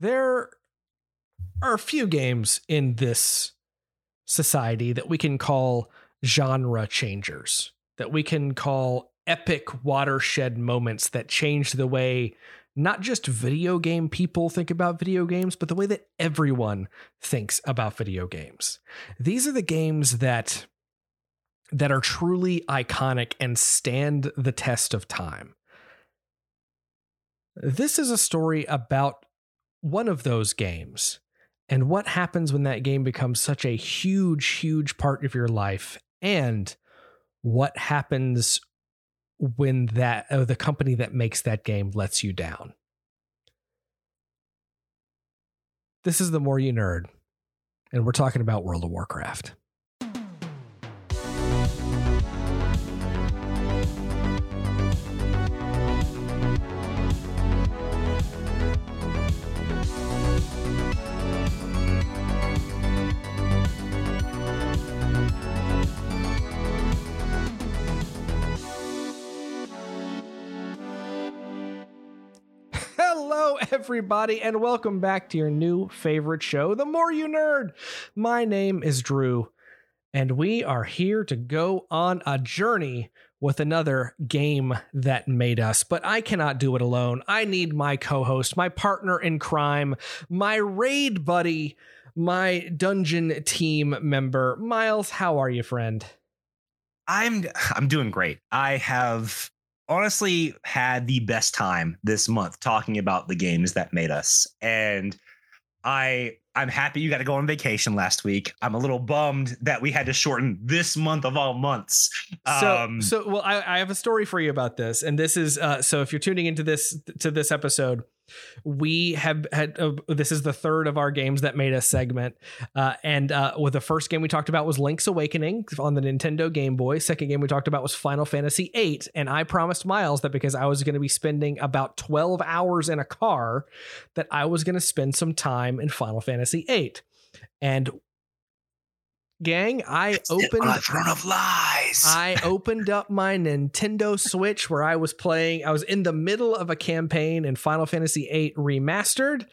there are a few games in this society that we can call genre changers, that we can call epic watershed moments that change the way not just video game people think about video games, but the way that everyone thinks about video games. These are the games that that are truly iconic and stand the test of time. This is a story about one of those games and what happens when that game becomes such a huge, huge part of your life, and what happens when that uh, the company that makes that game lets you down. This is the more you nerd, and we're talking about World of Warcraft. Hello, everybody, and welcome back to your new favorite show, The More You Nerd. My name is Drew, and we are here to go on a journey with another game that made us. But I cannot do it alone. I need my co host, my partner in crime, my raid buddy, my dungeon team member. Miles, how are you, friend? I'm I'm doing great. I have honestly had the best time this month talking about the games that made us. And I I'm happy you got to go on vacation last week. I'm a little bummed that we had to shorten this month of all months. Um, so, so well, I, I have a story for you about this, and this is uh, so if you're tuning into this to this episode, we have had uh, this is the third of our games that made us segment uh, and uh, with the first game we talked about was link's awakening on the nintendo game boy. Second game we talked about was final fantasy viii and i promised miles that because i was going to be spending about 12 hours in a car that i was going to spend some time in final fantasy viii and gang i it's opened the throne of lies. I opened up my nintendo switch where i was playing i was in the middle of a campaign in final fantasy VIII remastered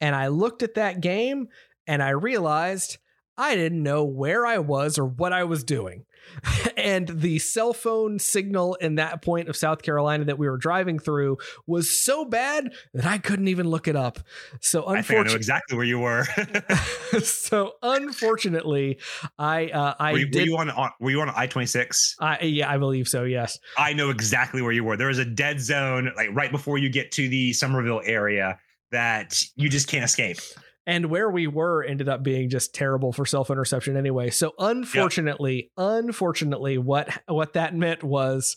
and i looked at that game and i realized i didn't know where i was or what i was doing and the cell phone signal in that point of South Carolina that we were driving through was so bad that I couldn't even look it up. So unfortunately, I, I know exactly where you were. so unfortunately, I uh, I were you, did, were you on were you on I twenty six? Yeah, I believe so. Yes, I know exactly where you were. There was a dead zone like right before you get to the Summerville area that you just can't escape and where we were ended up being just terrible for self interception anyway. So unfortunately, yep. unfortunately, what what that meant was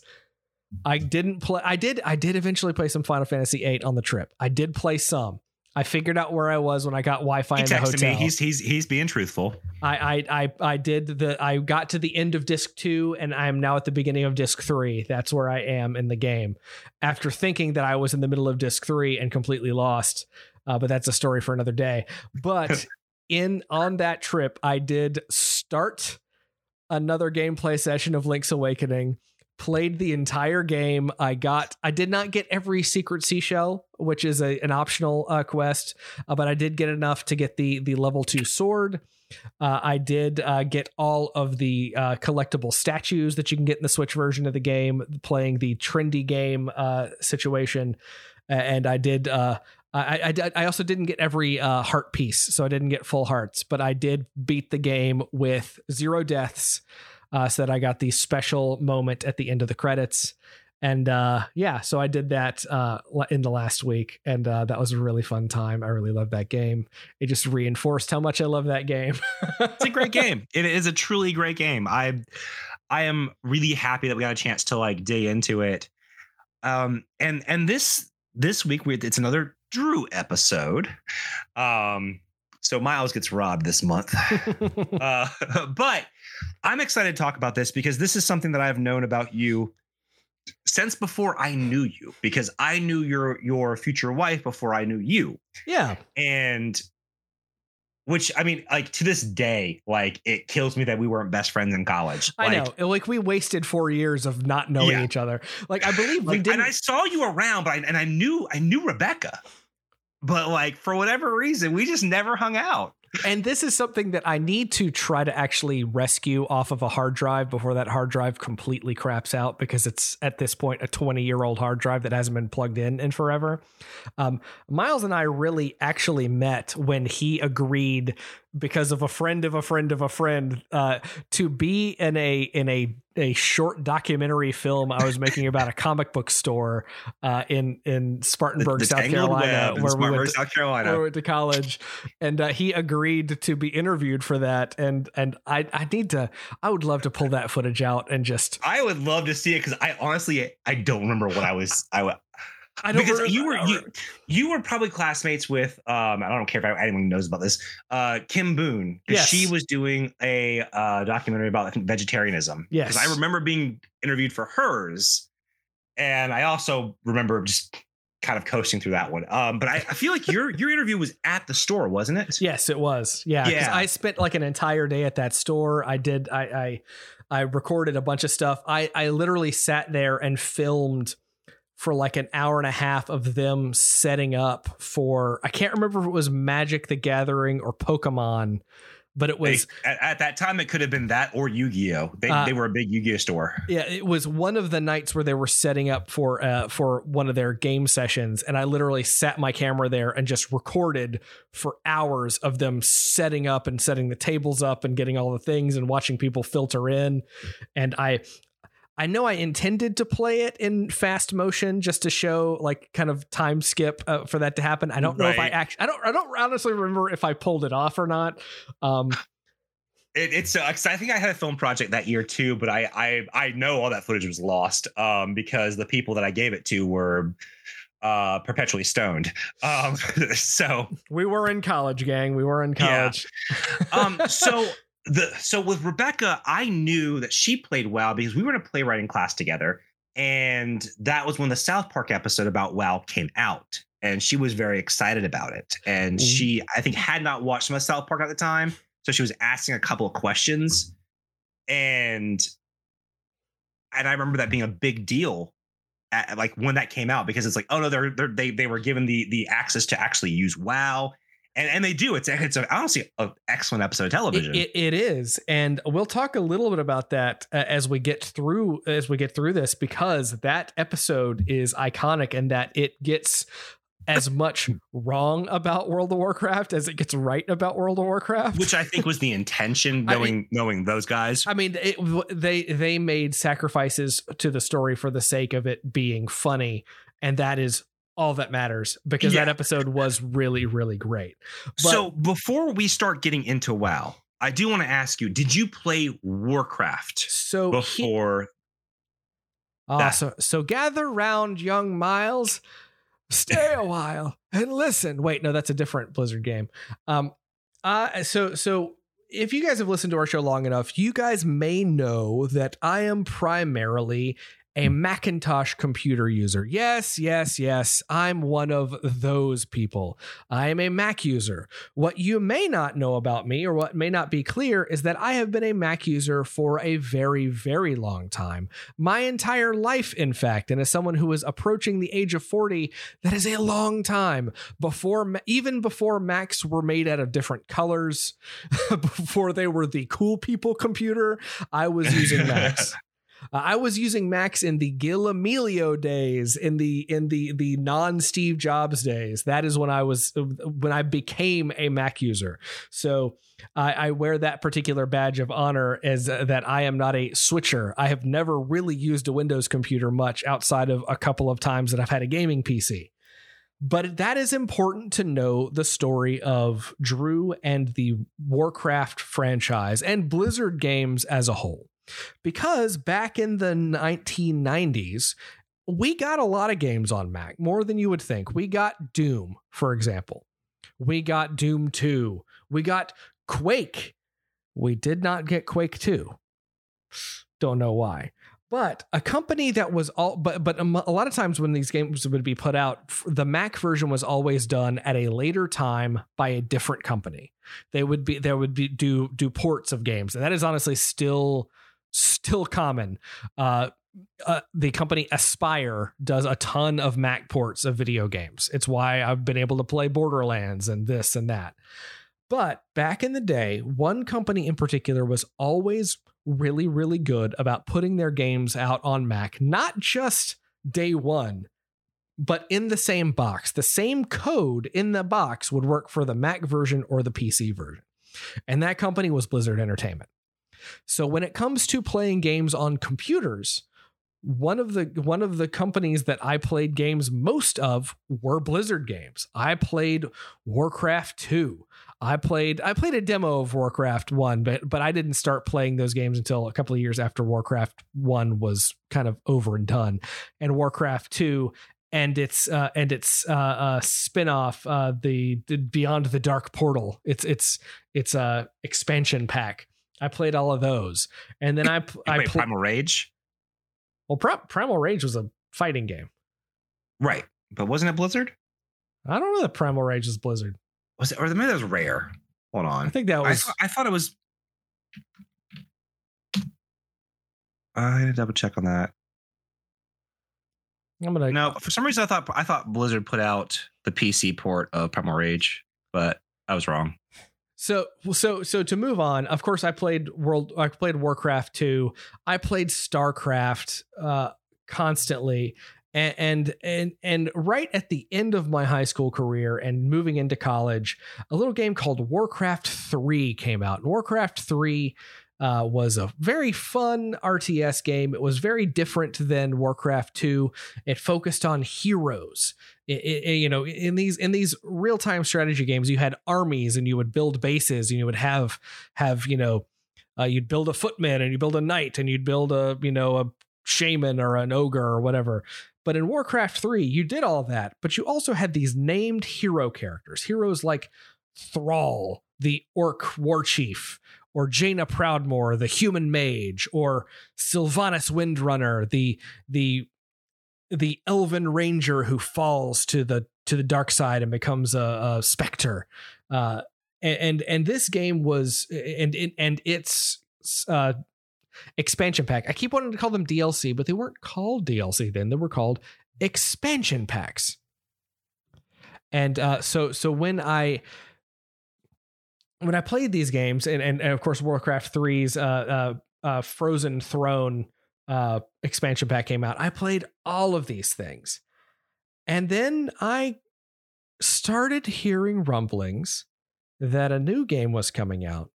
I didn't play. I did. I did eventually play some Final Fantasy VIII on the trip. I did play some. I figured out where I was when I got Wi-Fi he in the hotel. Me. He's he's he's being truthful. I, I I I did the. I got to the end of disc two, and I am now at the beginning of disc three. That's where I am in the game. After thinking that I was in the middle of disc three and completely lost, uh, but that's a story for another day. But in on that trip, I did start another gameplay session of Link's Awakening. Played the entire game. I got. I did not get every secret seashell, which is a, an optional uh, quest, uh, but I did get enough to get the the level two sword. Uh, I did uh, get all of the uh, collectible statues that you can get in the Switch version of the game, playing the trendy game uh, situation, and I did uh, I, I, I also didn't get every uh, heart piece, so I didn't get full hearts, but I did beat the game with zero deaths, uh, so that I got the special moment at the end of the credits. And uh, yeah, so I did that uh, in the last week, and uh, that was a really fun time. I really love that game. It just reinforced how much I love that game. it's a great game. It is a truly great game. I I am really happy that we got a chance to like dig into it. Um, and and this this week we it's another Drew episode. Um, so Miles gets robbed this month. uh, but I'm excited to talk about this because this is something that I've known about you since before I knew you because I knew your your future wife before I knew you. Yeah. And which I mean, like to this day, like it kills me that we weren't best friends in college. I like, know, like we wasted four years of not knowing yeah. each other. Like I believe like, we did, and I saw you around, but I, and I knew I knew Rebecca. But like for whatever reason, we just never hung out. And this is something that I need to try to actually rescue off of a hard drive before that hard drive completely craps out because it's at this point a 20 year old hard drive that hasn't been plugged in in forever. Um, Miles and I really actually met when he agreed because of a friend of a friend of a friend uh, to be in a in a a short documentary film I was making about a comic book store uh, in in Spartanburg, The- the South Carolina, where we Spartanburg, went to, South where we went to college, and uh, he agreed to be interviewed for that. And and I I need to I would love to pull that footage out and just I would love to see it because I honestly I don't remember what I was I I don't because you were you, you were probably classmates with um I don't care if anyone knows about this uh Kim Boone Yes. she was doing a uh documentary about vegetarianism Yes. because I remember being interviewed for hers and I also remember just kind of coasting through that one um but I, I feel like your your interview was at the store wasn't it Yes, it was. Yeah, Yeah. I spent like an entire day at that store. I did. I I I recorded a bunch of stuff. I I literally sat there and filmed for like an hour and a half of them setting up for. I can't remember if it was Magic the Gathering or Pokemon, but it was. They- at, at that time it could have been that or Yu-Gi-Oh they, Uh, they were a big Yu-Gi-Oh store Yeah, it was one of the nights where they were setting up for uh for one of their game sessions and I literally sat my camera there and just recorded for hours of them setting up and setting the tables up and getting all the things and watching people filter in and I I know I intended to play it in fast motion just to show like kind of time skip uh, for that to happen. I don't know if I actually I don't I don't honestly remember if I pulled it off or not. Um It, it's uh, I think I had a film project that year too, but I I I know all that footage was lost um, because the people that I gave it to were uh, perpetually stoned. Um, so we were in college gang. We were in Yeah. college. um, so the so with Rebecca, I knew that she played WoW because we were in a playwriting class together, and that was when the South Park episode about WoW came out, and she was very excited about it. And Mhm. she, I think, had not watched much South Park at the time, so she was asking a couple of questions, and and I remember that being a big deal. At, like when that came out, because it's like, oh no, they're, they're they they were given the the access to actually use WoW, and and they do. It's it's a, honestly an excellent episode of television. It, it, it is, and we'll talk a little bit about that uh, as we get through as we get through this because that episode is iconic and that it gets as much wrong about World of Warcraft as it gets right about World of Warcraft. which I think was the intention, I knowing knowing those guys. I mean, it, they they made sacrifices to the story for the sake of it being funny, and that is all that matters because that episode was really really great. But- so before we start getting into WoW, I do want to ask you: Did you play Warcraft So before? Ah, that. so so gather round, young Miles. Stay a while and listen. Wait, no, that's a different Blizzard game. Um, uh, so so if you guys have listened to our show long enough, you guys may know that I am primarily a Macintosh computer user. Yes, yes, yes. I'm one of those people. I am a Mac user. What you may not know about me, or what may not be clear, is that I have been a Mac user for a very, very long time my entire life, in fact. And as someone who is approaching the age of 40, that is a long time before, even before Macs were made out of different colors, before they were the cool people computer, I was using Macs. Uh, I was using Macs in the Gil Amelio days, in the in the the non Steve Jobs days. That is when I was when I became a Mac user. So I, I wear that particular badge of honor as uh, that I am not a switcher. I have never really used a Windows computer much outside of a couple of times that I've had a gaming PC. But that is important to know the story of Drew and the Warcraft franchise and Blizzard games as a whole. Because back in the 1990s, we got a lot of games on Mac, more than you would think. We got Doom, for example. We got Doom 2. We got Quake. We did not get Quake 2. Don't know why. But a company that was all, but but a lot of times when these games would be put out, the Mac version was always done at a later time by a different company. They would be there would be do do ports of games, and that is honestly still still common. Uh, uh, the company Aspyr does a ton of Mac ports of video games. It's why I've been able to play Borderlands and this and that. But back in the day, one company in particular was always really, really good about putting their games out on Mac, not just day one, but in the same box. The same code in the box would work for the Mac version or the PC version. And that company was Blizzard Entertainment. So when it comes to playing games on computers, one of the one of the companies that I played games most of were Blizzard games. I played Warcraft 2. I played I played a demo of Warcraft 1, but but I didn't start playing those games until a couple of years after Warcraft 1 was kind of over and done. And Warcraft 2 and its uh, and its uh, uh, spin-off uh, the, the Beyond the Dark Portal. It's it's it's a expansion pack. I played all of those, and then I I Wait, Primal Rage. Well, Primal Rage was a fighting game, right? But wasn't it Blizzard? I don't know that Primal Rage is Blizzard. Was it, or maybe that was Rare? Hold on. I think that was. I, I thought it was. I had to double check on that. I'm gonna. No, for some reason I thought I thought Blizzard put out the PC port of Primal Rage, but I was wrong. So so so to move on, of course I played World I played Warcraft 2. I played StarCraft uh constantly and, and and and right at the end of my high school career and moving into college, a little game called Warcraft 3 came out. Warcraft 3 uh, was a very fun RTS game. It was very different than Warcraft 2. It focused on heroes. It, it, you know, in these in these real time strategy games, you had armies and you would build bases and you would have have you know, uh, you'd build a footman and you build a knight and you'd build a you know a shaman or an ogre or whatever. But in Warcraft 3, you did all that, but you also had these named hero characters, heroes like Thrall, the orc war chief, or Jaina Proudmoore, the human mage, or Sylvanas Windrunner, the the the elven ranger who falls to the to the dark side and becomes a, a specter. Uh, and and this game was and and its uh, expansion pack. I keep wanting to call them DLC, but they weren't called DLC then. They were called expansion packs. And uh, so so when I when I played these games, and and, and of course Warcraft 3's uh, uh, uh, Frozen Throne uh, expansion pack came out, I played all of these things, and then I started hearing rumblings that a new game was coming out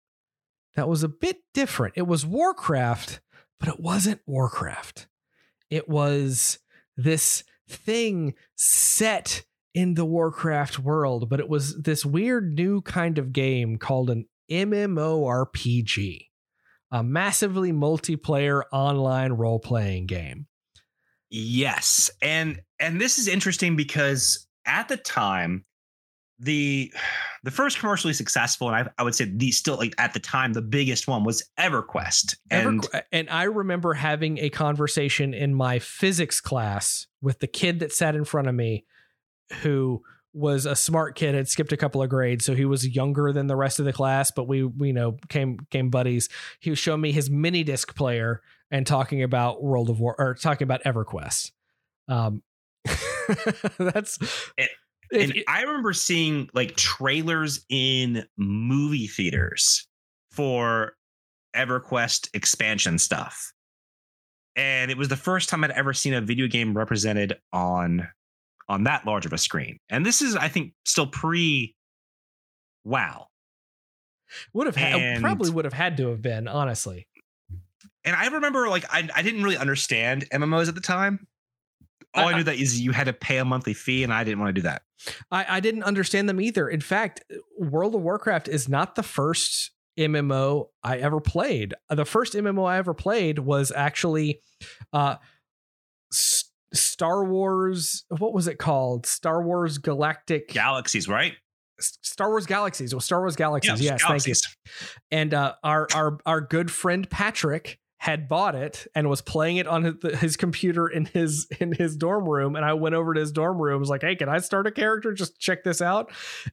that was a bit different. It was Warcraft, but it wasn't Warcraft. It was this thing set in the Warcraft world, but it was this weird new kind of game called an MMORPG, a massively multiplayer online role playing game. Yes. And and this is interesting because at the time the the first commercially successful and I, I would say the still like at the time the biggest one was EverQuest. And Ever, and I remember having a conversation in my physics class with the kid that sat in front of me who was a smart kid had skipped a couple of grades so he was younger than the rest of the class but we we you know came came buddies. He was showing me his mini disc player and talking about world of war or talking about everquest. Um that's and it, i remember seeing like trailers in movie theaters for everquest expansion stuff. And it was the first time i'd ever seen a video game represented on on that large of a screen. And this is, I think, still pre WoW. Would have had, probably would have had to have been, honestly. And I remember, like, I, I didn't really understand MMOs at the time. All I, I knew that is you had to pay a monthly fee, and I didn't want to do that. I, I didn't understand them either. In fact, World of Warcraft is not the first MMO I ever played. The first MMO I ever played was actually uh, Star Wars. What was it called? Star Wars Galactic Galaxies, right? Star Wars Galaxies. Well, Star Wars Galaxies. yes, Galaxies. thank you. And uh, our our our good friend Patrick had bought it and was playing it on his, his, computer in his in his dorm room and I went over to his dorm room was like hey can I start a character just check this out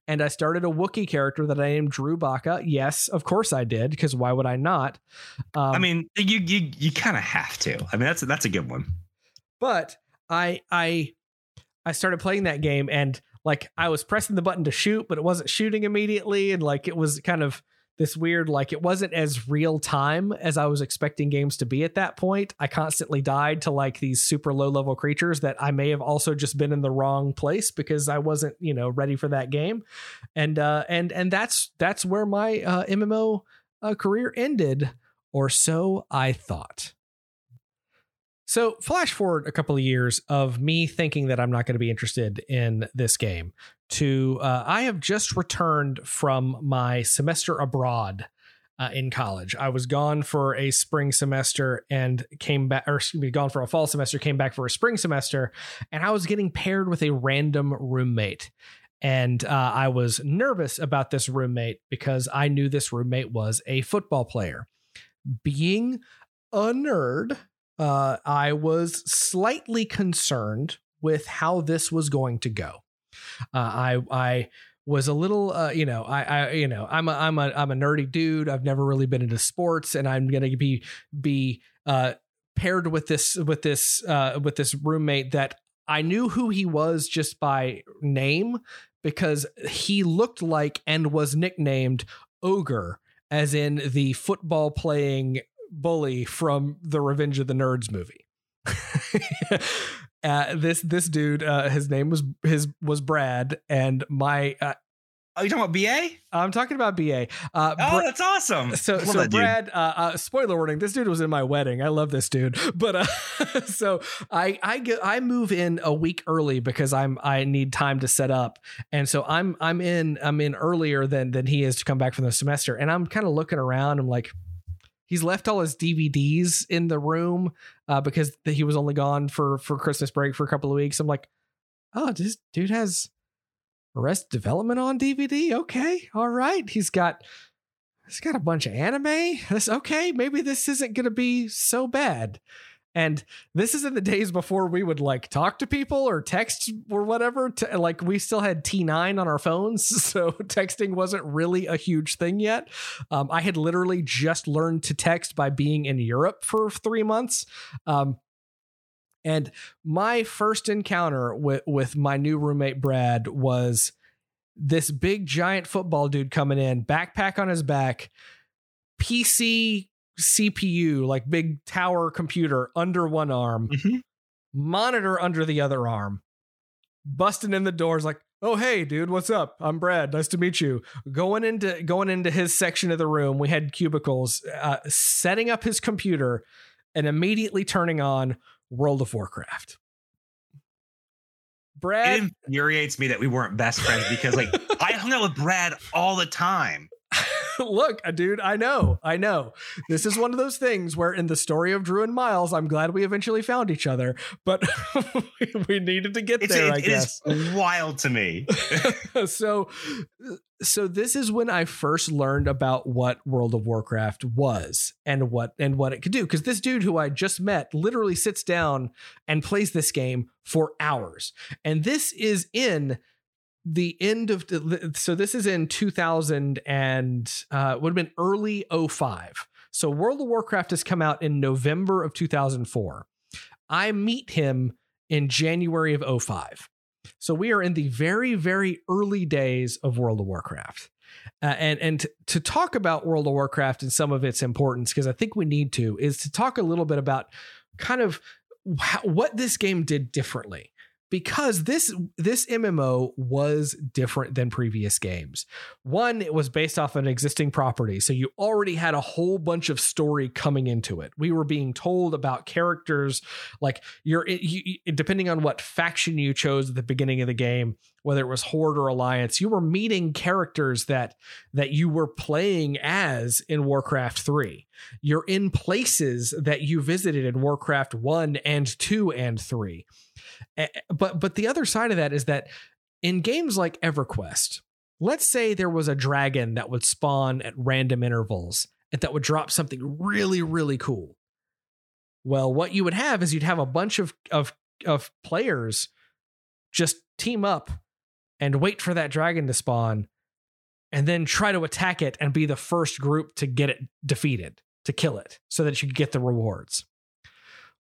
and I started a Wookiee character that I named Drew Baca yes of course I did because why would I not um, I mean you you you kind of have to I mean that's that's a good one but I I I started playing that game and like I was pressing the button to shoot but it wasn't shooting immediately and like it was kind of this weird like it wasn't as real time as I was expecting games to be at that point. I constantly died to like these super low level creatures that I may have also just been in the wrong place because I wasn't, you know, ready for that game. And uh and and that's that's where my uh MMO uh, career ended or so I thought. So, flash forward a couple of years of me thinking that I'm not going to be interested in this game to uh, I have just returned from my semester abroad uh, in college. I was gone for a spring semester and came back, or excuse me, gone for a fall semester, came back for a spring semester, and I was getting paired with a random roommate. And uh, I was nervous about this roommate because I knew this roommate was a football player. Being a nerd, uh, I was slightly concerned with how this was going to go. Uh, I I was a little uh, you know I, I you know I'm a I'm a I'm a nerdy dude. I've never really been into sports, and I'm gonna be be uh, paired with this with this uh, with this roommate that I knew who he was just by name because he looked like and was nicknamed Ogre, as in the football playing bully from the Revenge of the Nerds movie. uh, this this dude, uh, his name was his was Brad, and my. Uh, Are you talking about BA? I'm talking about BA. Uh, oh, that's awesome. So, so Brad. Uh, uh, spoiler warning: This dude was in my wedding. I love this dude, but uh, so I I get I move in a week early because I'm I need time to set up, and so I'm I'm in I'm in earlier than than he is to come back from the semester, and I'm kind of looking around. I'm like, He's left all his DVDs in the room uh, because he was only gone for for Christmas break for a couple of weeks. I'm like, oh, this dude has Arrested Development on DVD. Okay, all right. He's got he's got a bunch of anime. That's okay. Maybe this isn't to be so bad. And this is in the days before we would like talk to people or text or whatever. To, like we still had T9 on our phones. So texting wasn't really a huge thing yet. Um, I had literally just learned to text by being in Europe for three months. Um, and my first encounter with, with my new roommate, Brad, was this big giant football dude coming in, backpack on his back, PC CPU, like big tower computer under one arm, mm-hmm. monitor under the other arm, busting in the doors like, "Oh hey, dude, what's up? I'm Brad. Nice to meet you." Going into going into his section of the room, we had cubicles, uh, setting up his computer, and immediately turning on World of Warcraft. Brad it infuriates me that we weren't best friends because like I hung out with Brad all the time. look, uh, dude, I know, I know. This is one of those things where in the story of Drew and Miles, I'm glad we eventually found each other, but we needed to get it's, there. It, I guess it is wild to me. so, so this is when I first learned about what World of Warcraft was and what and what it could do. Because this dude who I just met literally sits down and plays this game for hours, and this is in the end of so this is in 2000 and uh, would have been early 05 so world of warcraft has come out in november of 2004 i meet him in january of 05 so we are in the very very early days of world of warcraft. Uh, and and to talk about world of warcraft and some of its importance because i think we need to is to talk a little bit about kind of how, what this game did differently because this this MMO was different than previous games. One, it was based off an existing property, so you already had a whole bunch of story coming into it. We were being told about characters like you're you, depending on what faction you chose at the beginning of the game, whether it was Horde or Alliance, you were meeting characters that that you were playing as in Warcraft 3. You're in places that you visited in Warcraft 1 and 2 and 3 but but the other side of that is that in games like EverQuest, let's say there was a dragon that would spawn at random intervals and that would drop something really really cool. Well, what you would have is you'd have a bunch of of of players just team up and wait for that dragon to spawn and then try to attack it and be the first group to get it defeated, to kill it so that you get the rewards.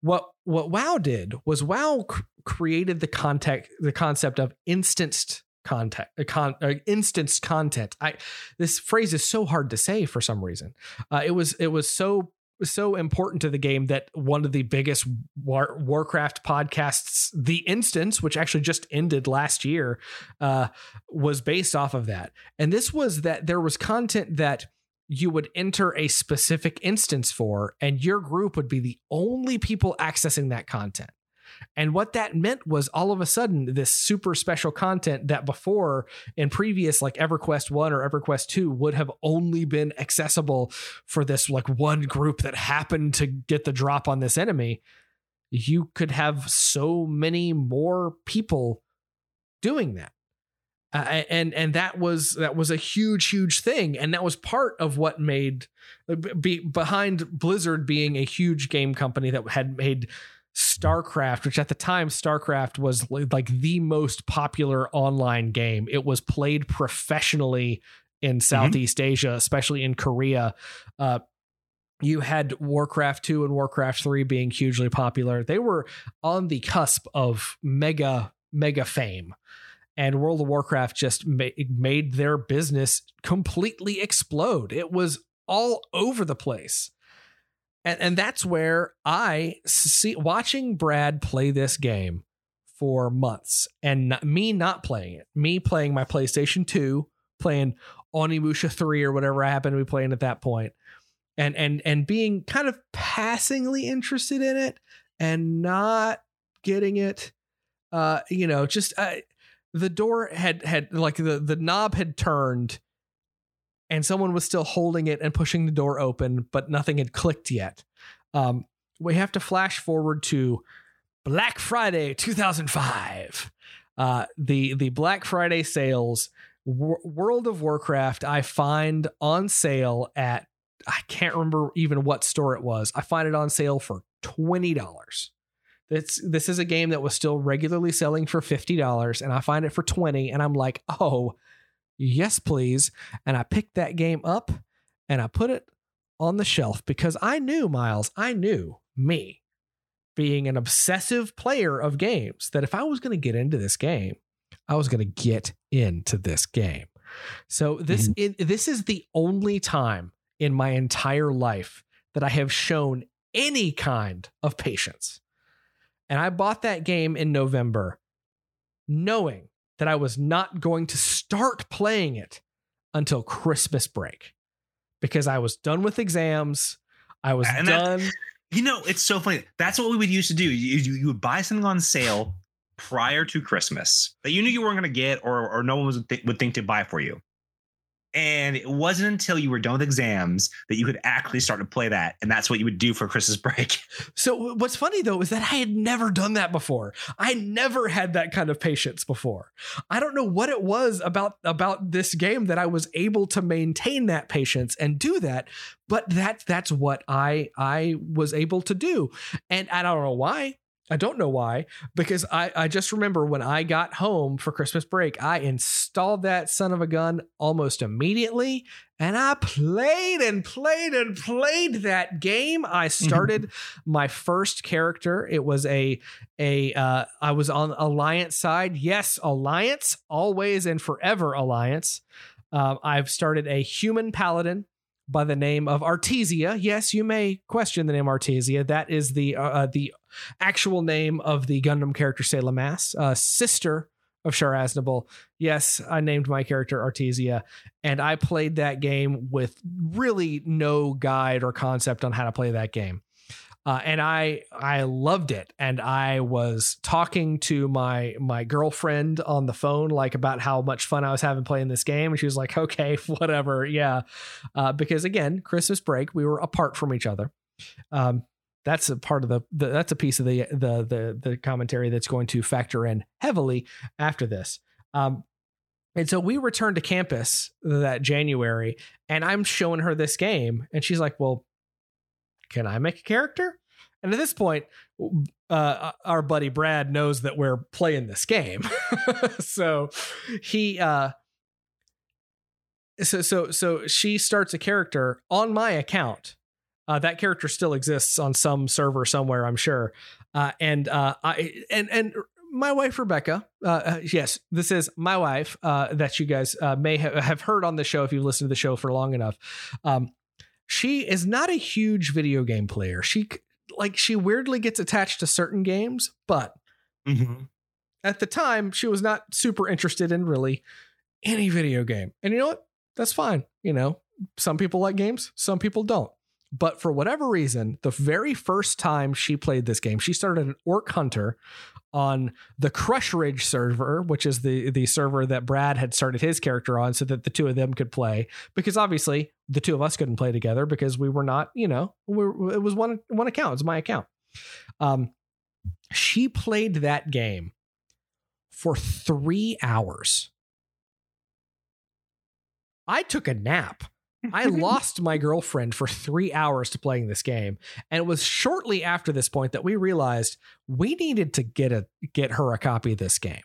What what WoW did was WoW cr- created the context the concept of instanced content uh, con, uh, instance content i this phrase is so hard to say for some reason uh, it was it was so so important to the game that one of the biggest War, Warcraft podcasts, The Instance, which actually just ended last year, uh, was based off of that. And this was that there was content that you would enter a specific instance for, and your group would be the only people accessing that content. And what that meant was all of a sudden this super special content that before in previous like EverQuest 1 or EverQuest 2 would have only been accessible for this like one group that happened to get the drop on this enemy. You could have so many more people doing that. Uh, and and that was that was a huge huge thing and that was part of what made be, behind Blizzard being a huge game company that had made StarCraft, which at the time StarCraft was like the most popular online game. It was played professionally in mm-hmm. Southeast mm-hmm. Asia, especially in Korea. Uh, you had Warcraft 2 and Warcraft 3 being hugely popular. They were on the cusp of mega mega fame. And World of Warcraft just ma- made their business completely explode. It was all over the place and and that's where I see watching Brad play this game for months and not, me not playing it, me playing my PlayStation 2, playing Onimusha 3 or whatever I happen to be playing at that point, and and and being kind of passingly interested in it and not getting it uh you know just uh, the door had had like the the knob had turned and someone was still holding it and pushing the door open, but nothing had clicked yet. Um, we have to flash forward to Black Friday 2005. Uh, the the Black Friday sales, World of Warcraft, I find on sale at I can't remember even what store it was. I find it on sale for twenty dollars. This this is a game that was still regularly selling for fifty dollars, and I find it for twenty, and I'm like, oh, yes, please. And I picked that game up and I put it on the shelf because I knew, Miles, I knew me being an obsessive player of games that if I was going to get into this game, I was going to get into this game. So this mm-hmm. it, this is the only time in my entire life that I have shown any kind of patience. And I bought that game in November knowing that I was not going to start playing it until Christmas break because I was done with exams. I was and done. That, you know, it's so funny. That's what we would used to do. You, you, you would buy something on sale prior to Christmas that you knew you weren't going to get or, or no one was th- would think to buy for you. And it wasn't until you were done with exams that you could actually start to play that. And that's what you would do for Christmas break. So, what's funny though is that I had never done that before. I never had that kind of patience before. I don't know what it was about, about this game that I was able to maintain that patience and do that. But that that's what I I was able to do. And I don't know why. I don't know why, because I, I just remember when I got home for Christmas break, I installed that son of a gun almost immediately and I played and played and played that game. I started my first character. It was a a uh, I was on Alliance side. Yes, Alliance, always and forever Alliance. Uh, I've started a human paladin by the name of Artesia. Yes, you may question the name Artesia. That is the uh, uh, the actual name of the Gundam character Sayla Mass, uh, sister of Char Aznable. Yes, I named my character Artesia, and I played that game with really no guide or concept on how to play that game uh, and I I loved it. And I was talking to my my girlfriend on the phone, like about how much fun I was having playing this game, and she was like, "Okay, whatever, yeah," uh, because again, Christmas break, we were apart from each other. Um, that's a part of the, the that's a piece of the, the the the commentary that's going to factor in heavily after this. Um, and so we returned to campus that January, and I'm showing her this game, and she's like, "Well, can I make a character? And at this point, uh, our buddy Brad knows that we're playing this game. so he uh so so so she starts a character on my account. Uh, that character still exists on some server somewhere, I'm sure. Uh, and uh, I and and my wife Rebecca. Uh, uh, yes, this is my wife uh, that you guys uh, may ha- have heard on the show if you've listened to the show for long enough. Um, she is not a huge video game player. She like she weirdly gets attached to certain games, but Mhm. at the time she was not super interested in really any video game. And you know what? That's fine. You know, some people like games, some people don't. But for whatever reason, the very first time she played this game, she started an Orc Hunter on the Crushridge server, which is the the server that Brad had started his character on, so that the two of them could play. Because obviously, the two of us couldn't play together because we were not, you know, we it was one one account. It's my account. Um, she played that game for three hours. I took a nap. I lost my girlfriend for three hours to playing this game, and it was shortly after this point that we realized we needed to get a get her a copy of this game.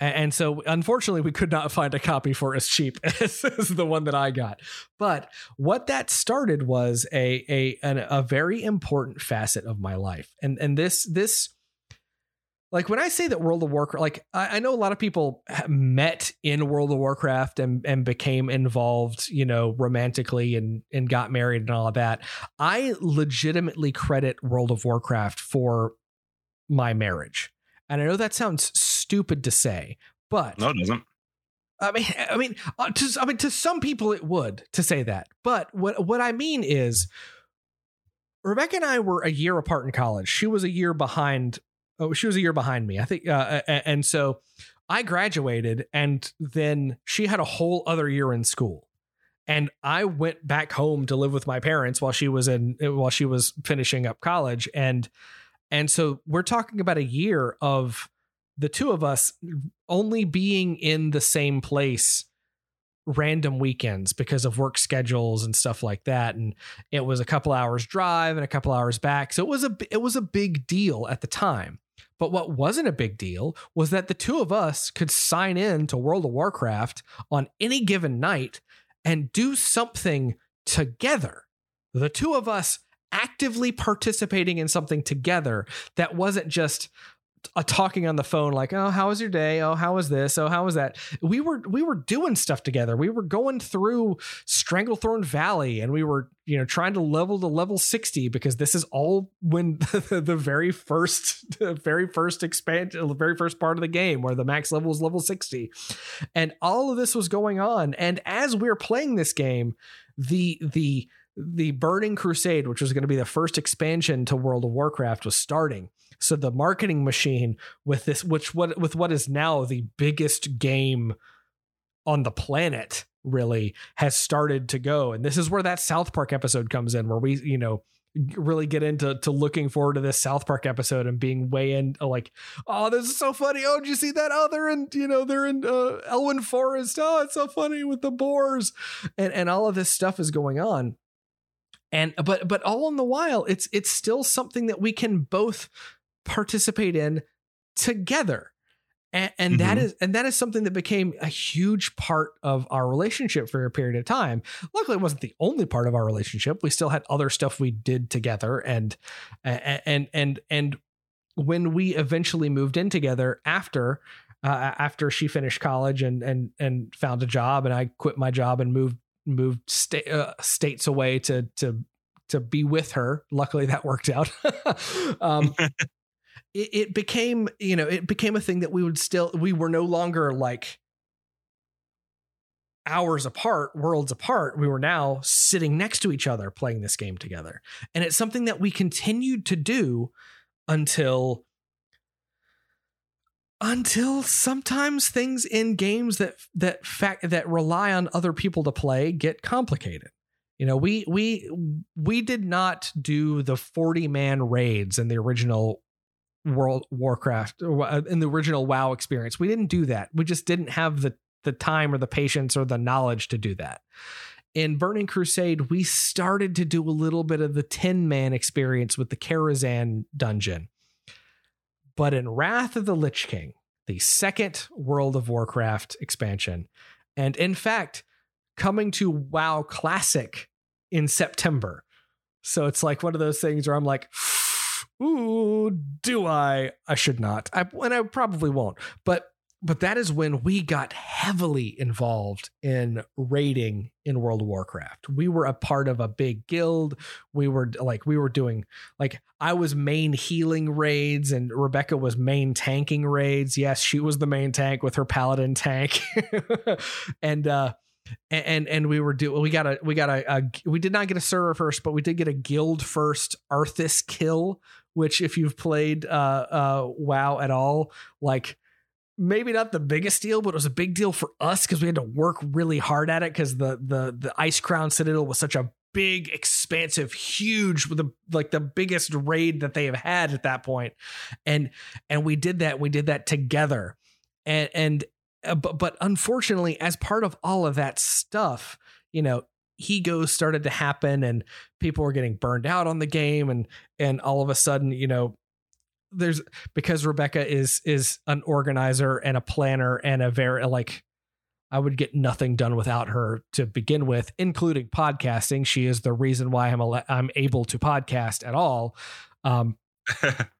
And so, unfortunately, we could not find a copy for as cheap as, as the one that I got. But what that started was a a an, a very important facet of my life, and and this this like when I say that World of Warcraft, like I, I know a lot of people met in World of Warcraft and and became involved, you know, romantically and and got married and all of that. I legitimately credit World of Warcraft for my marriage, and I know that sounds stupid to say, but No, it doesn't. I mean, I mean, uh, to I mean, to some people it would to say that, but what what I mean is, Rebecca and I were a year apart in college. She was a year behind. Oh, she was a year behind me, I think, uh, and so I graduated, and then she had a whole other year in school, and I went back home to live with my parents while she was in while she was finishing up college, and and so we're talking about a year of the two of us only being in the same place random weekends because of work schedules and stuff like that. And it was a couple hours drive and a couple hours back. So it was a it was a big deal at the time. But what wasn't a big deal was that the two of us could sign in to World of Warcraft on any given night and do something together. The two of us actively participating in something together that wasn't just a talking on the phone like oh how was your day? Oh how was this? Oh how was that? We were we were doing stuff together. We were going through stranglethorn valley and we were you know trying to level to level 60 because this is all when the, the very first the very first expansion the very first part of the game where the max level is level 60 and all of this was going on and as we're playing this game the the the burning crusade which was going to be the first expansion to world of warcraft was starting so the marketing machine with this which what with what is now the biggest game on the planet really has started to go. And this is where that south park episode comes in where we you know really get into to looking forward to this south park episode and being way in like oh this is so funny. Oh did you see that? Oh in you know they're in uh, forest. Oh it's so funny with the boars. And and all of this stuff is going on. And but but all in the while it's it's still something that we can both participate in together. And, and that Mhm. is and that is something that became a huge part of our relationship for a period of time. Luckily it wasn't the only part of our relationship. We still had other stuff we did together and and and and, and when we eventually moved in together after uh, after she finished college and and and found a job and I quit my job and moved moved sta- uh, states away to to to be with her. Luckily that worked out. Um it, it became you know it became a thing that we would still we were no longer like hours apart worlds apart. We were now sitting next to each other playing this game together. And it's something that we continued to do until until sometimes things in games that that fact that rely on other people to play get complicated. You know we we we did not do the 40 man raids in the original world warcraft uh, in the original wow experience we didn't do that we just didn't have the the time or the patience or the knowledge to do that in Burning Crusade, we started to do a little bit of the ten man experience with the Karazhan dungeon. But in Wrath of the Lich King, the second World of Warcraft expansion, and in fact, coming to WoW Classic in September. So it's like one of those things where I'm like, ooh, do I? I should not. I, and I probably won't. But but that is when we got heavily involved in raiding in World of Warcraft. We were a part of a big guild. We were like we were doing like I was main healing raids and Rebecca was main tanking raids. Yes, she was the main tank with her paladin tank. and uh and and we were doing we got a we got a, a, we did not get a server first but we did get a guild first arthas kill which if you've played uh uh wow at all like maybe not the biggest deal, but it was a big deal for us because we had to work really hard at it because the the the Icecrown Citadel was such a big, expansive, huge, the like the biggest raid that they have had at that point, and and we did that. We did that together, and and uh, but but unfortunately, as part of all of that stuff, you know. Egos started to happen, and people were getting burned out on the game, and and all of a sudden, you know, there's because Rebecca is is an organizer and a planner and a very like I would get nothing done without her to begin with, including podcasting. She is the reason why I'm a, I'm able to podcast at all. Um,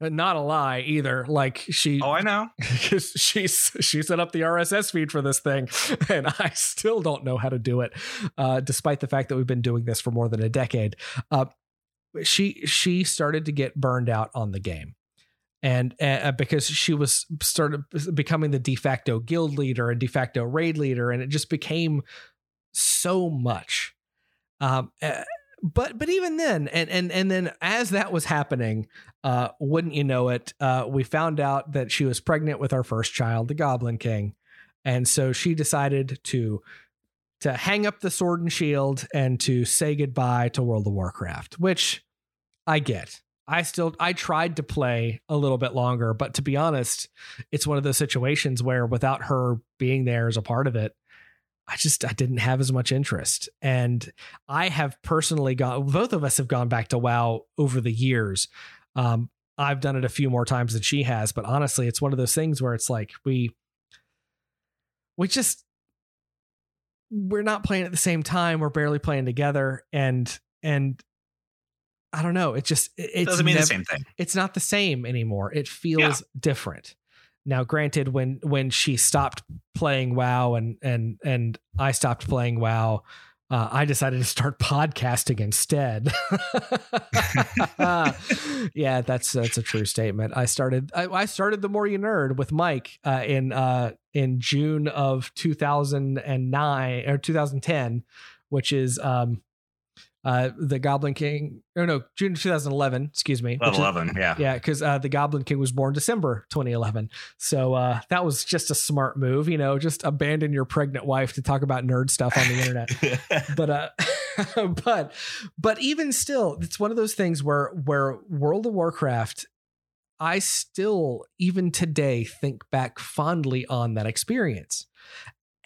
not a lie either. Like she, oh, I know, because she's she set up the RSS feed for this thing, and I still don't know how to do it, uh, despite the fact that we've been doing this for more than a decade. Uh, she she started to get burned out on the game and uh, because she was started becoming the de facto guild leader and de facto raid leader and it just became so much um, but but even then and and and then as that was happening uh, wouldn't you know it uh, we found out that she was pregnant with our first child the goblin king and so she decided to to hang up the sword and shield and to say goodbye to World of Warcraft, which I get. I still I tried to play a little bit longer, but to be honest, it's one of those situations where without her being there as a part of it, I just I didn't have as much interest. And I have personally gone both of us have gone back to WoW over the years. Um, I've done it a few more times than she has, but honestly, it's one of those things where it's like we we just we're not playing at the same time. We're barely playing together, and and I don't know. It just it doesn't mean nev- the same thing. It's not the same anymore. It feels yeah. different. Now, granted, when when she stopped playing WoW and and and I stopped playing WoW, uh, I decided to start podcasting instead. yeah, that's that's a true statement. I started I, I started the more you nerd with Mike uh, in uh, in June of 2009 or 2010, which is um, uh, the Goblin King, Oh no, June 2011, excuse me. 11, yeah. Yeah, because uh, the Goblin King was born December 2011. So uh, that was just a smart move, you know, just abandon your pregnant wife to talk about nerd stuff on the internet. but, uh, but, but even still, it's one of those things where, where World of Warcraft, I still, even today, think back fondly on that experience.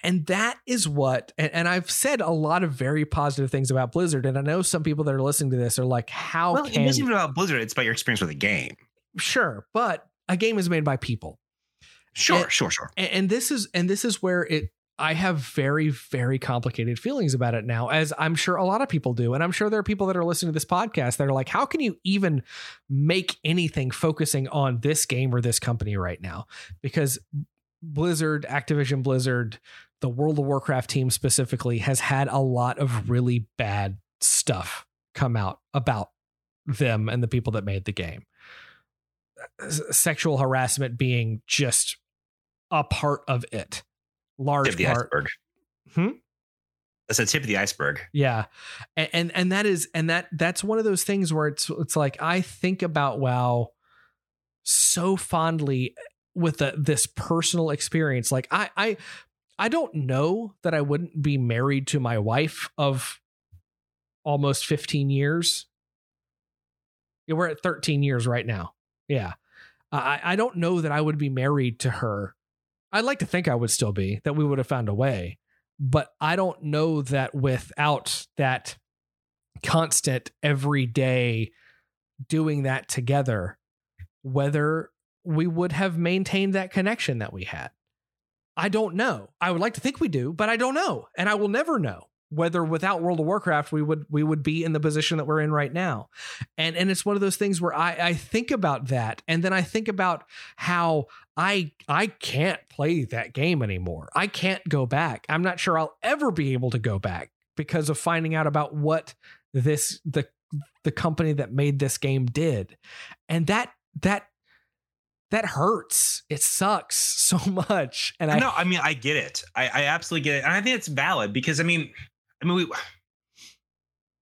And that is what, and, and, I've said a lot of very positive things about Blizzard. And I know some people that are listening to this are like, how well, can. It isn't even about Blizzard, it's about your experience with the game. Sure. But a game is made by people. Sure, and, sure, sure. And, and this is, and this is where it, I have very, very complicated feelings about it now, as I'm sure a lot of people do. And I'm sure there are people that are listening to this podcast that are like, how can you even make anything focusing on this game or this company right now? Because Blizzard, Activision Blizzard, the World of Warcraft team specifically has had a lot of really bad stuff come out about them and the people that made the game. Sexual harassment being just a part of it. Large the part. Iceberg. Hmm? That's a tip of the iceberg. Yeah. And, and and that is and that that's one of those things where it's it's like I think about WoW so fondly with a, this personal experience. Like I I I don't know that I wouldn't be married to my wife of almost 15 years. Yeah, we're at 13 years right now. Yeah. I, I don't know that I would be married to her. I'd like to think I would still be, that we would have found a way. but I don't know that without that constant everyday doing that together, whether we would have maintained that connection that we had. I don't know. I would like to think we do, but I don't know. And I will never know whether without World of Warcraft we would we would be in the position that we're in right now. And and it's one of those things where I I think about that and then I think about how I I can't play that game anymore. I can't go back. I'm not sure I'll ever be able to go back because of finding out about what this the the company that made this game did. And that that that hurts. It sucks so much. And I no, I mean I get it. I, I absolutely get it. And I think it's valid because I mean I mean, we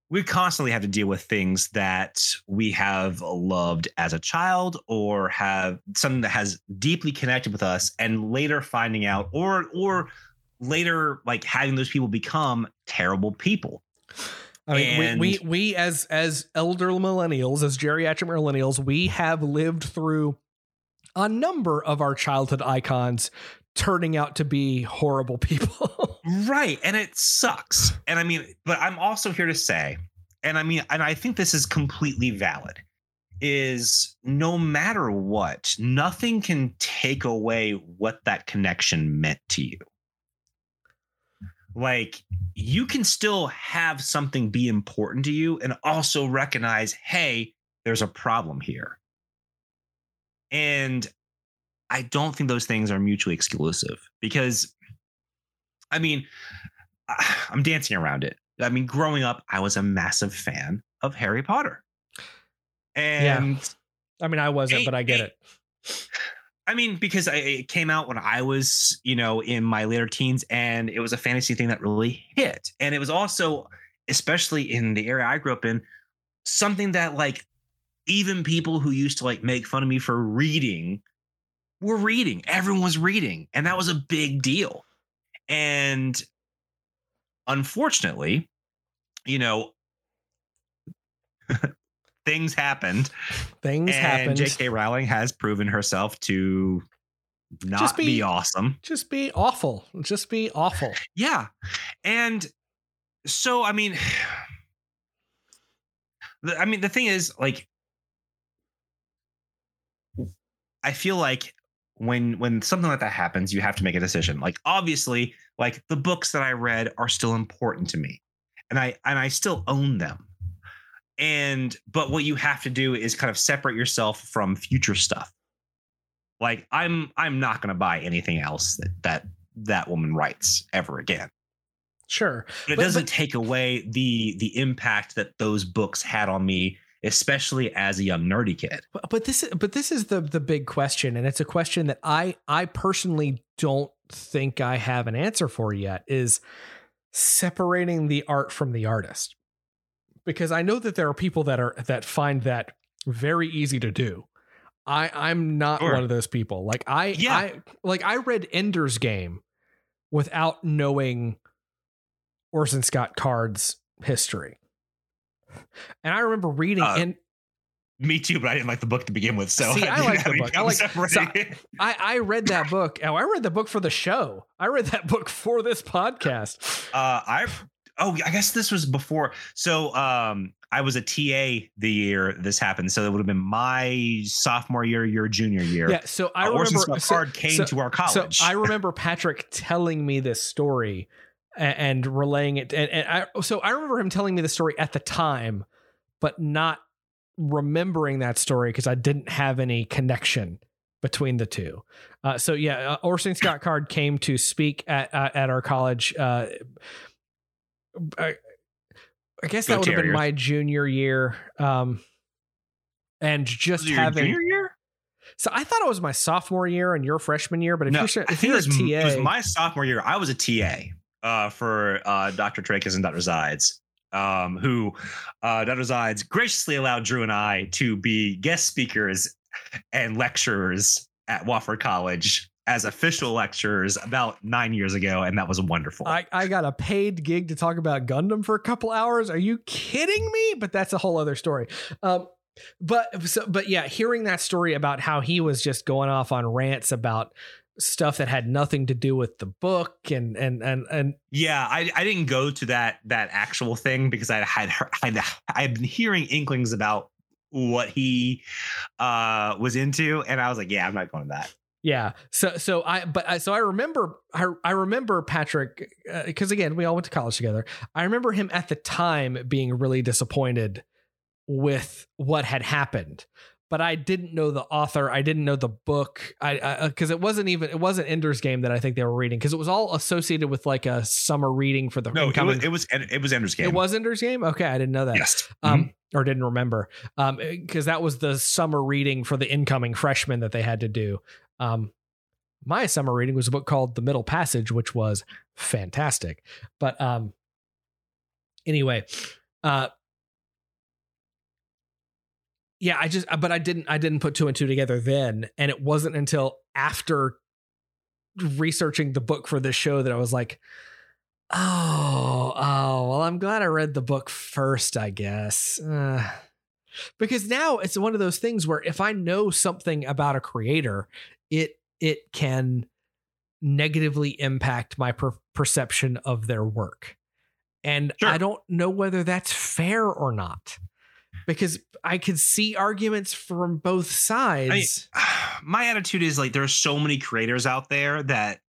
we constantly have to deal with things that we have loved as a child or have something that has deeply connected with us and later finding out or or later like having those people become terrible people I mean, and, we, we we as as elder millennials, as geriatric millennials, we have lived through a number of our childhood icons turning out to be horrible people. right. And it sucks. And I mean, but I'm also here to say, and I mean, and I think this is completely valid, is no matter what, nothing can take away what that connection meant to you. Like, you can still have something be important to you and also recognize, hey, there's a problem here. And I don't think those things are mutually exclusive because, I mean, I'm dancing around it. I mean, growing up, I was a massive fan of Harry Potter. And yeah. I mean, I wasn't, but I get it. I mean, because I, it came out when I was, you know, in my later teens, and it was a fantasy thing that really hit. And it was also, especially in the area I grew up in, something that like even people who used to like make fun of me for reading were reading. Everyone was reading. And that was a big deal. And unfortunately, you know, things happened. Things and happened. J.K. Rowling has proven herself to not just be, be awesome. Just be awful. Just be awful. Yeah. And so, I mean, I mean, the thing is, like, I feel like when when something like that happens, you have to make a decision. Like obviously, like the books that I read are still important to me. And I and I still own them. And but what you have to do is kind of separate yourself from future stuff. Like I'm I'm not going to buy anything else that that that woman writes ever again. Sure. But it but, doesn't but, take away the the impact that those books had on me especially as a young nerdy kid. But, this but this is the the big question and it's a question that I I personally don't think I have an answer for yet is separating the art from the artist. Because I know that there are people that are that find that very easy to do. I I'm not sure. one of those people. Like I yeah. I like I read Ender's Game without knowing Orson Scott Card's history. And I remember reading uh, in me too, but I didn't like the book to begin with. So see, I, I like the book. I like. So I I read that book. Oh, I read the book for the show. I read that book for this podcast. Uh, I oh, I guess this was before. So um, I was a TA the year this happened, so it would have been my sophomore year, your junior year. Yeah. So I uh, remember. So, card came so, to our college. So I remember Patrick telling me this story and, relaying it. And, and I, so I remember him telling me the story at the time, but not remembering that story because I didn't have any connection between the two. Uh, so yeah, uh, Orson Scott Card came to speak at uh, at our college. Uh, I, I, guess Go that would have been my junior year. Um, and just having junior year. So I thought it was my sophomore year and your freshman year, but if no, you're if you're a TA, it was my sophomore year. I was a TA uh, for uh, Dr. Trachis and Dr. Zides, um, who uh, Dr. Zides graciously allowed Drew and I to be guest speakers and lecturers at Wofford College as official lecturers about nine years ago, and that was wonderful. I, I got a paid gig to talk about Gundam for a couple hours. Are you kidding me? But that's a whole other story. Um, but so, but yeah, hearing that story about how he was just going off on rants about stuff that had nothing to do with the book and and and and yeah i, I didn't go to that that actual thing because i had I had i had been hearing inklings about what he uh was into and i was like yeah i'm not going to that. Yeah so so i but I, so i remember i, I remember patrick because uh, again we all went to college together. I remember him at the time being really disappointed with what had happened but I didn't know the author. I didn't know the book. I because it wasn't even it wasn't Ender's Game that I think they were reading because it was all associated with like a summer reading for the no. It was, it was it was Ender's Game. It was Ender's Game. Okay, I didn't know that. Yes. Um, mm-hmm. or didn't remember. Um, because that was the summer reading for the incoming freshmen that they had to do. Um, my summer reading was a book called The Middle Passage, which was fantastic. But um, anyway, uh, yeah, I just but I didn't I didn't put two and two together then, and it wasn't until after researching the book for this show that I was like, oh, oh, well, I'm glad I read the book first, I guess. Uh, because now it's one of those things where if I know something about a creator, it it can negatively impact my per- perception of their work. And sure. I don't know whether that's fair or not because I could see arguments from both sides. I mean, my attitude is like there are so many creators out there that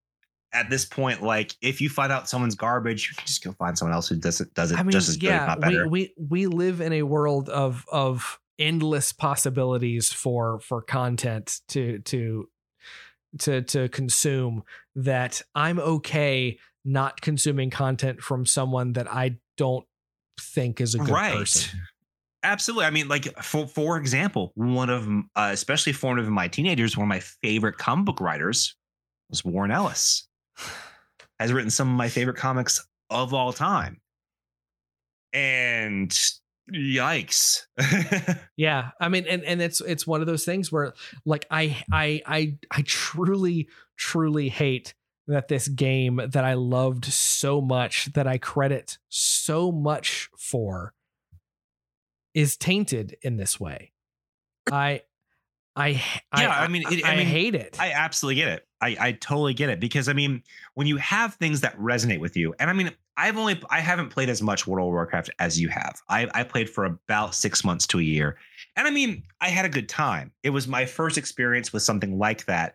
at this point, like if you find out someone's garbage, you can just go find someone else who does it does it I mean, just as yeah, good, We, we we live in a world of of endless possibilities for for content to to to to consume that I'm okay not consuming content from someone that I don't think is a good right. person. Absolutely. I mean, like for for example, one of uh, especially formative in my teenagers, one of my favorite comic book writers was Warren Ellis. Has written some of my favorite comics of all time. And yikes. yeah. I mean, and and it's it's one of those things where like I I I I truly truly hate that this game that I loved so much that I credit so much for is tainted in this way. I I yeah, I, I mean, it, I, I, mean, hate it. I absolutely get it. I, I totally get it because I mean, when you have things that resonate with you, and I mean, I've only I haven't played as much World of Warcraft as you have. I I played for about six months to a year, and I mean, I had a good time. It was my first experience with something like that.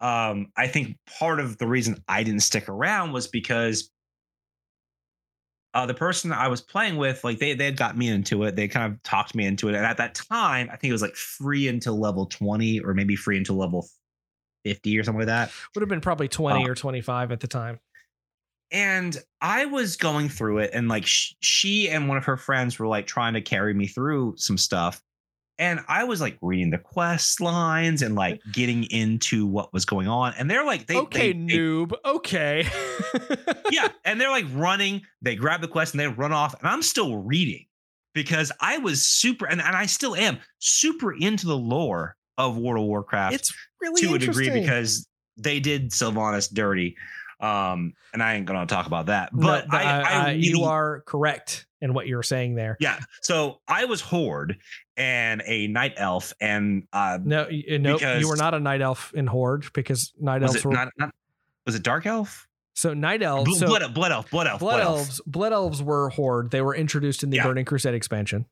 Um, I think part of the reason I didn't stick around was because uh, the person I was playing with, like they they had got me into it. They kind of talked me into it. And at that time, I think it was like free until level 20 or maybe free until level 50 or something like that. Would have been probably 20 uh, or 25 at the time. And I was going through it, and like sh- she and one of her friends were like trying to carry me through some stuff and I was like reading the quest lines and like getting into what was going on. And they're like, they, okay, they, noob, they, okay, yeah. And they're like running, they grab the quest and they run off, and I'm still reading because I was super, and, and I still am super into the lore of World of Warcraft. It's really to a degree because they did Sylvanas dirty. Um, and I ain't gonna talk about that, but no, I, I, I really, you are correct in what you were saying there. Yeah. So I was Horde and a night elf, and uh, no, no, you were not a night elf in Horde because night elves were not, not, was it dark elf? So night elves, Bl- so blood, blood elf, blood elf, blood, blood elves, blood elves were Horde. They were introduced in the yeah. Burning Crusade expansion.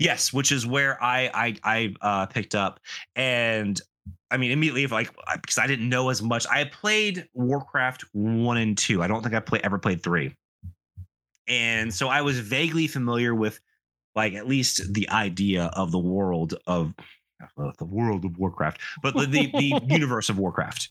Yes, which is where I I I uh, picked up, and I mean, immediately, like, because I didn't know as much. I played Warcraft one and two. I don't think I play ever played three, and so I was vaguely familiar with, like, at least the idea of the world of uh, the world of Warcraft, but the the, the universe of Warcraft.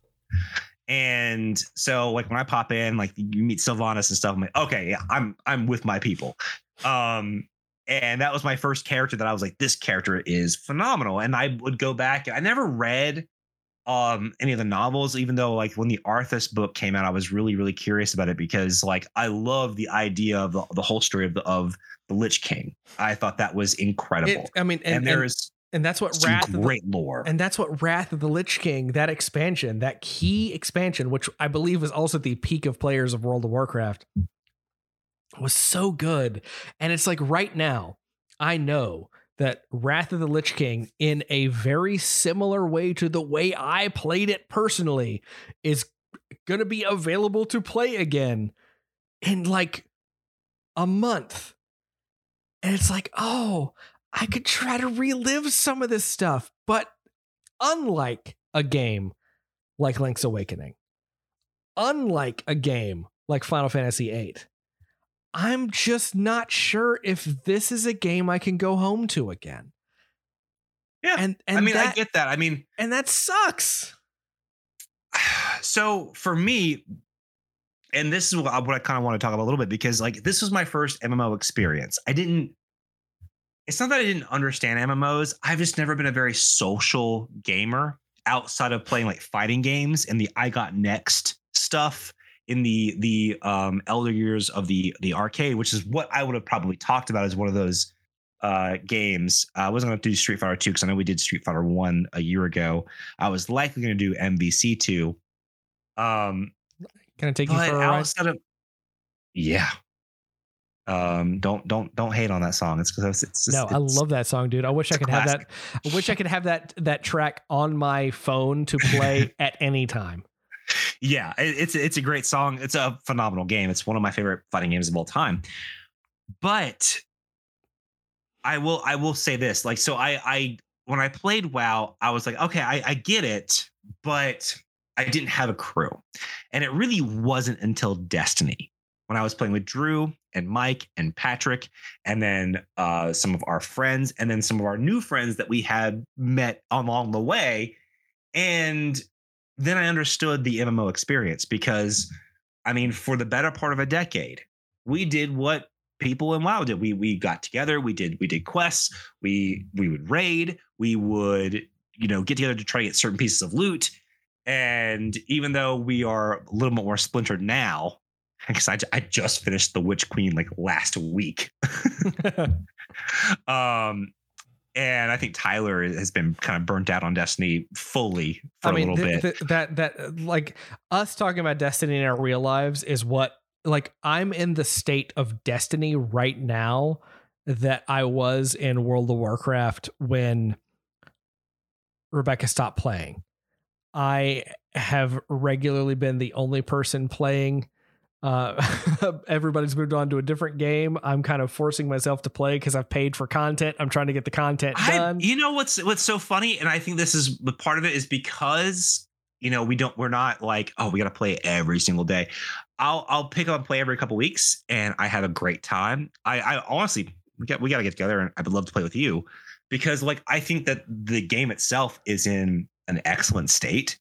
And so, like, when I pop in, like, you meet Sylvanas and stuff. I'm like, okay, yeah, I'm I'm with my people. Um, and that was my first character that I was like, this character is phenomenal. And I would go back. I never read um any of the novels, even though like when the Arthas book came out, I was really really curious about it because like I love the idea of the, the whole story of the of the Lich King. I thought that was incredible. It, I mean, and, and there's and that's what Wrath great the, lore. And that's what Wrath of the Lich King, that expansion, that key expansion, which I believe was also the peak of players of World of Warcraft was so good. And it's like right now, I know that Wrath of the Lich King, in a very similar way to the way I played it personally, is going to be available to play again in like a month. And it's like, oh, I could try to relive some of this stuff. But unlike a game like Link's Awakening, unlike a game like Final Fantasy VIII, I'm just not sure if this is a game I can go home to again. Yeah. And, and I mean, that, I get that. I mean, and that sucks. so for me, and this is what I, what I kind of want to talk about a little bit because like this was my first MMO experience. I didn't. It's not that I didn't understand MMOs. I've just never been a very social gamer outside of playing like fighting games and the I got next stuff in the the um elder years of the the arcade, which is what I would have probably talked about as one of those uh games. I wasn't going to do Street Fighter 2 because I know we did Street Fighter 1 a year ago. I was likely going to do MVC 2. Um Can I take you for a ride? of yeah. Um don't don't don't hate on that song. It's because it's, it's No, I love that song, dude. I wish I it's could have that. I wish I could have that that track on my phone to play at any time. Yeah it- it's it's a great song. It's a phenomenal game. It's one of my favorite fighting games of all time. But i will i will say this like so i i when i played wow i was like okay i, I get it but i didn't have a crew. And it really wasn't until destiny when i was playing with drew and mike and patrick and then uh, some of our friends and then some of our new friends that we had met along the way. And then I understood the MMO experience because, I mean, for the better part of a decade, we did what people in WoW did. We we got together, we did we did quests, we we would raid, we would you know get together to try to get certain pieces of loot. And even though we are a little bit more splintered now, because I, I just finished the Witch Queen like last week. um and I think Tyler has been kind of burnt out on Destiny fully for I mean, a little th- bit. th- that that like us talking about Destiny in our real lives is what like I'm in the state of Destiny right now that I was in World of Warcraft when Rebecca stopped playing. I have regularly been the only person playing. Uh, everybody's moved on to a different game. I'm kind of forcing myself to play because I've paid for content. I'm trying to get the content I, done. you know what's what's so funny, and I think this is the part of it is because you know we don't we're not like oh we got to play every single day. I'll I'll pick up and play every couple weeks, and I have a great time. I I honestly we got we got to get together, and I would love to play with you because like I think that the game itself is in an excellent state.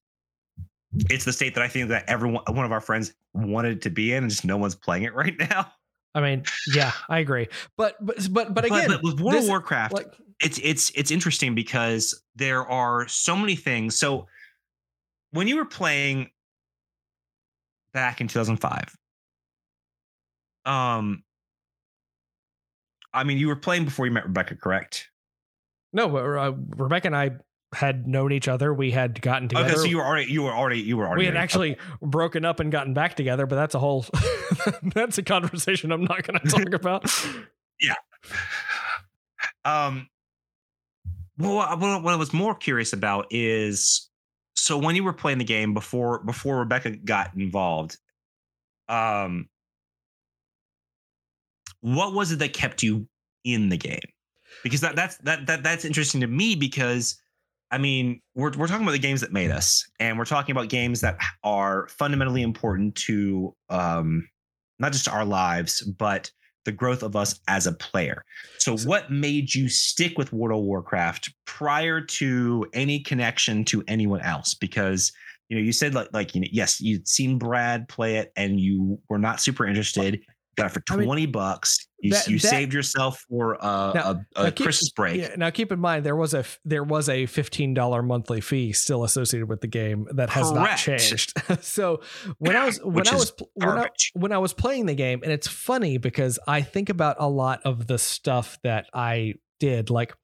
It's the state that I think that everyone one of our friends wanted to be in, and just no one's playing it right now. I mean, yeah, I agree. But but but but again, but with World this- of Warcraft, like it's it's it's interesting because there are so many things. So when you were playing back in 2005, um, I mean, you were playing before you met Rebecca, correct? no, but, uh, Rebecca and I had known each other. We had gotten together. Okay, so you were already you were already you were already we had married. actually broken up and gotten back together, but that's a whole that's a conversation I'm not going to talk about. Yeah. Um, well, what, what what I was more curious about is so when you were playing the game before before Rebecca got involved, um, what was it that kept you in the game? Because that that's that that that's interesting to me because I mean we're we're talking about the games that made us, and we're talking about games that are fundamentally important to um not just our lives, but the growth of us as a player. So, what made you stick with World of Warcraft prior to any connection to anyone else? Because you know, you said like like you know, yes, you'd seen Brad play it and you were not super interested. Got it for I mean, twenty bucks. You, that- you that- saved yourself for uh, Now- a, a keep- Christmas break. Yeah, now keep in mind there was a there was a fifteen dollar monthly fee still associated with the game that has not changed. so when I was when I was when I, when I was playing the game, and it's funny because I think about a lot of the stuff that I did. Like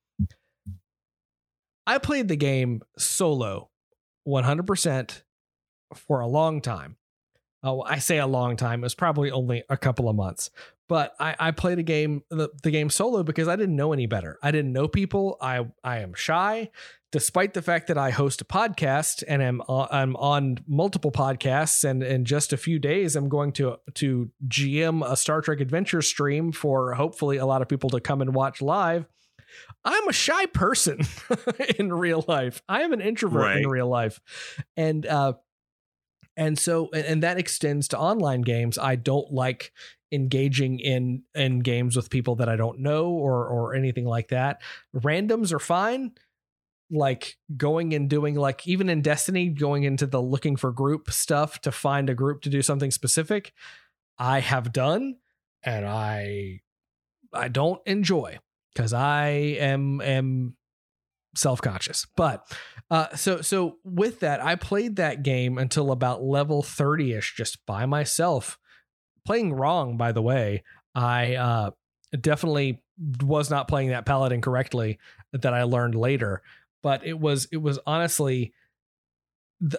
I played the game solo, one hundred percent for a long time. Oh, I say a long time. It was probably only a couple of months. But I, I played a game the, the game solo because I didn't know any better. I didn't know people. I I am shy, despite the fact that I host a podcast and am on, I'm on multiple podcasts. And in just a few days, I'm going to to GM a Star Trek Adventure stream for hopefully a lot of people to come and watch live. I'm a shy person in real life. I am an introvert Right. in real life, and uh, and so and, that extends to online games. I don't like engaging in in games with people that I don't know or or anything like that. Randoms are fine. Like going and doing like even in Destiny, going into the looking for group stuff to find a group to do something specific, I have done and I I don't enjoy because I am am self-conscious. But uh so so with that, I played that game until about level 30ish just by myself. Playing wrong, by the way. I uh definitely was not playing that paladin correctly that I learned later. But it was it was honestly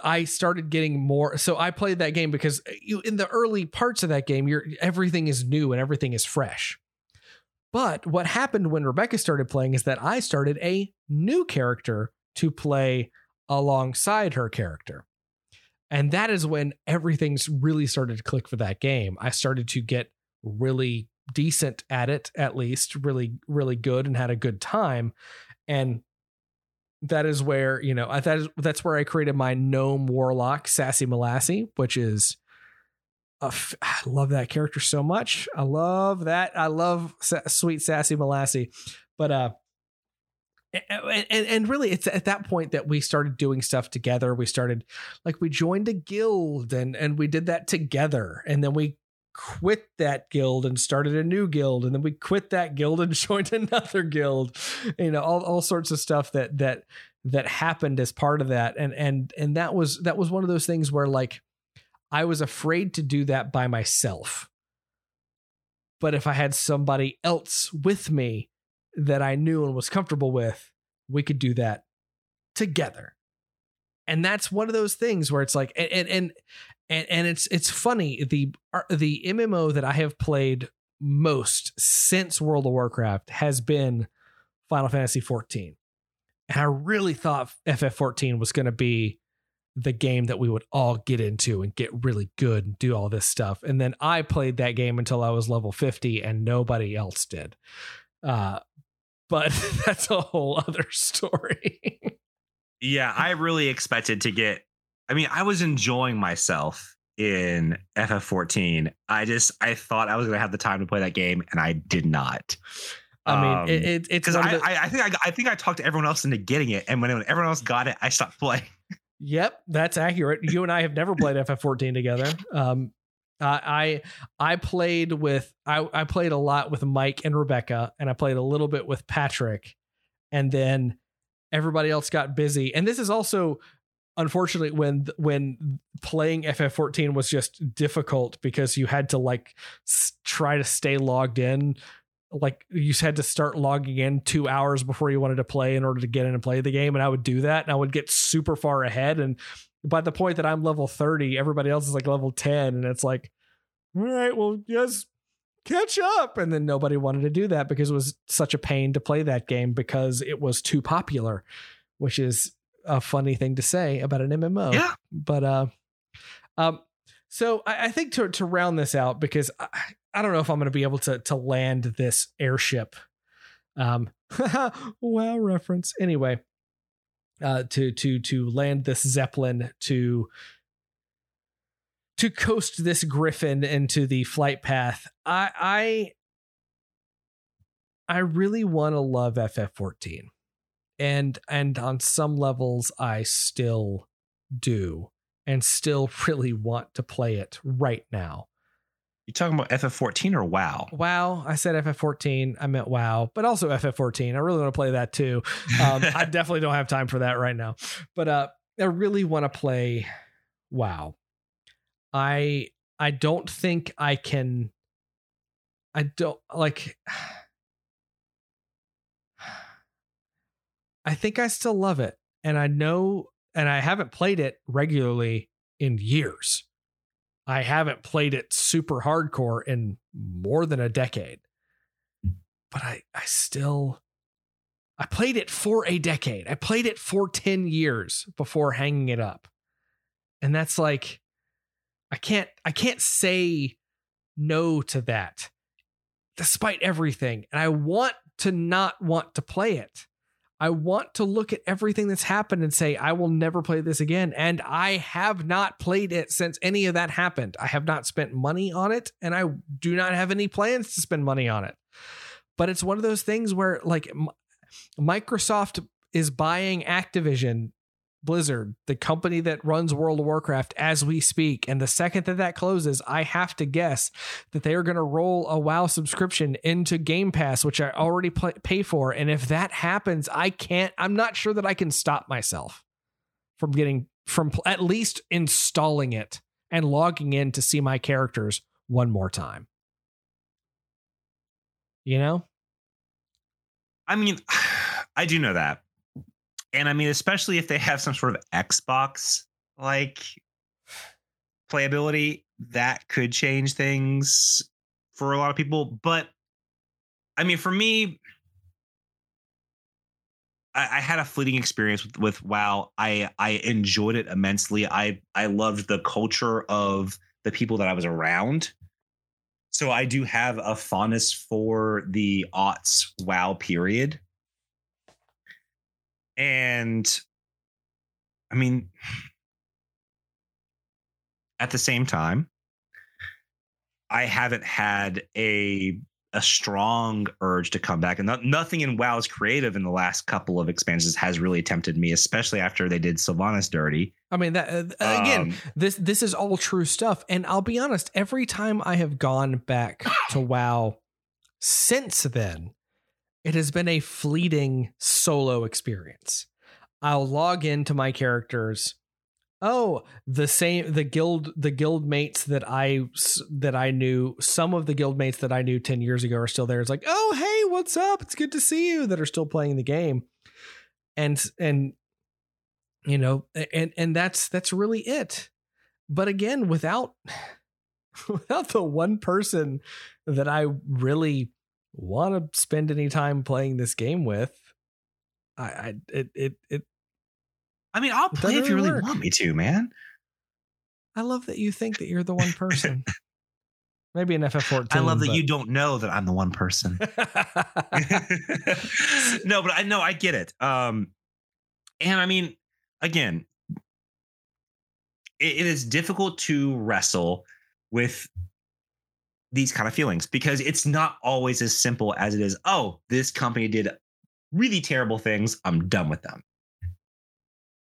I started getting more. So I played that game because uh, you in the early parts of that game, you're everything is new and everything is fresh. But what happened when Rebecca started playing is that I started a new character to play alongside her character. And that is when everything's really started to click for that game. I started to get really decent at it, at least, really, really good and had a good time. And that is where, you know, I- that is, that's where I created my gnome warlock, Sassy Molassie, which is I love that character so much. I love that. I love sweet Sassy Molassie. But uh and, and and really it's at that point that we started doing stuff together. We started like we joined a guild and and we did that together. And then we quit that guild and started a new guild and then we quit that guild and joined another guild you know all, all sorts of stuff that that that happened as part of that and and and that was that was one of those things where like i was afraid to do that by myself. But if i had somebody else with me that i knew and was comfortable with we could do that together. And that's one of those things where it's like and and and, and, it's it's funny the uh, the mmo that i have played most since world of warcraft has been final fantasy 14 and i really thought ff14 was going to be the game that we would all get into and get really good and do all this stuff and then i played that game until i was level 50 and nobody else did uh but that's a whole other story Yeah, I really expected to get. I mean, I was enjoying myself in FF14. I just I thought I was gonna have the time to play that game, and I did not. I mean, it, it, it's because I, the- I I think I, I think I talked to everyone else into getting it, and when everyone else got it, I stopped playing. Yep, that's accurate. You and I have never played FF14 together. Um, I I I played with I I played a lot with Mike and Rebecca, and I played a little bit with Patrick, and then everybody else got busy. And this is also unfortunately when when playing FF14 was just difficult because you had to like s- try to stay logged in like you had to start logging in two hours before you wanted to play in order to get in and play the game and i would do that and i would get super far ahead and by the point that i'm level 30 everybody else is like level 10 and it's like all right well yes catch up and then nobody wanted to do that because it was such a pain to play that game because it was too popular which is a funny thing to say about an mmo Yeah. but uh um so I, I think to to round this out because I, I don't know if I'm going to be able to to land this airship. Um, wow, reference. Anyway, uh, to to to land this zeppelin to to coast this griffin into the flight path. I I I really want to love FF14, and and on some levels I still do and still really want to play it right now. You talking about FF14 or WoW? WoW, I said FF14, I meant WoW, but also FF14. I really want to play that too. Um, I definitely don't have time for that right now, but uh, I really want to play WoW. I I don't think I can. I don't like. I think I still love it, and I know, and I haven't played it regularly in years. I haven't played it super hardcore in more than a decade. But I I still I played it for a decade. I played it for 10 years before hanging it up. And that's like I can't I can't say no to that despite everything. And I want to not want to play it. I want to look at everything that's happened and say, I will never play this again. And I have not played it since any of that happened. I have not spent money on it, and I do not have any plans to spend money on it. But it's one of those things where, like, Microsoft is buying Activision Blizzard, the company that runs World of Warcraft, as we speak. And the second that that closes, I have to guess that they are going to roll a WoW subscription into Game Pass, which I already pay for. And if that happens, I can't, I'm not sure that I can stop myself from getting, from at least installing it and logging in to see my characters one more time. You know? I mean, I do know that and I mean, especially if they have some sort of Xbox like playability, that could change things for a lot of people. But I mean, for me, I, I had a fleeting experience with, with WoW. I I enjoyed it immensely. I I loved the culture of the people that I was around. So I do have a fondness for the aughts WoW period and I mean, at the same time, I haven't had a a strong urge to come back, and not, nothing in WoW's creative in the last couple of expansions has really tempted me, especially after they did Sylvanas dirty. I mean, that uh, again, um, this this is all true stuff, and I'll be honest. Every time I have gone back to WoW since then, it has been a fleeting solo experience. I'll log into my characters. Oh, the same the guild the guild mates that I that I knew some of the guild mates that I knew 10 years ago are still there. It's like, "Oh, hey, what's up? It's good to see you." that are still playing the game. And and you know, and and that's that's really it. But again, without without the one person that I really want to spend any time playing this game with, I, I it it it. I mean, I'll play if you really work. want me to, man. I love that you think that you're the one person. Maybe an FF14. I love that but... you don't know that I'm the one person. no, but I know I get it. Um, and I mean, again, it, it is difficult to wrestle with these kind of feelings because it's not always as simple as it is. Oh, this company did really terrible things. I'm done with them.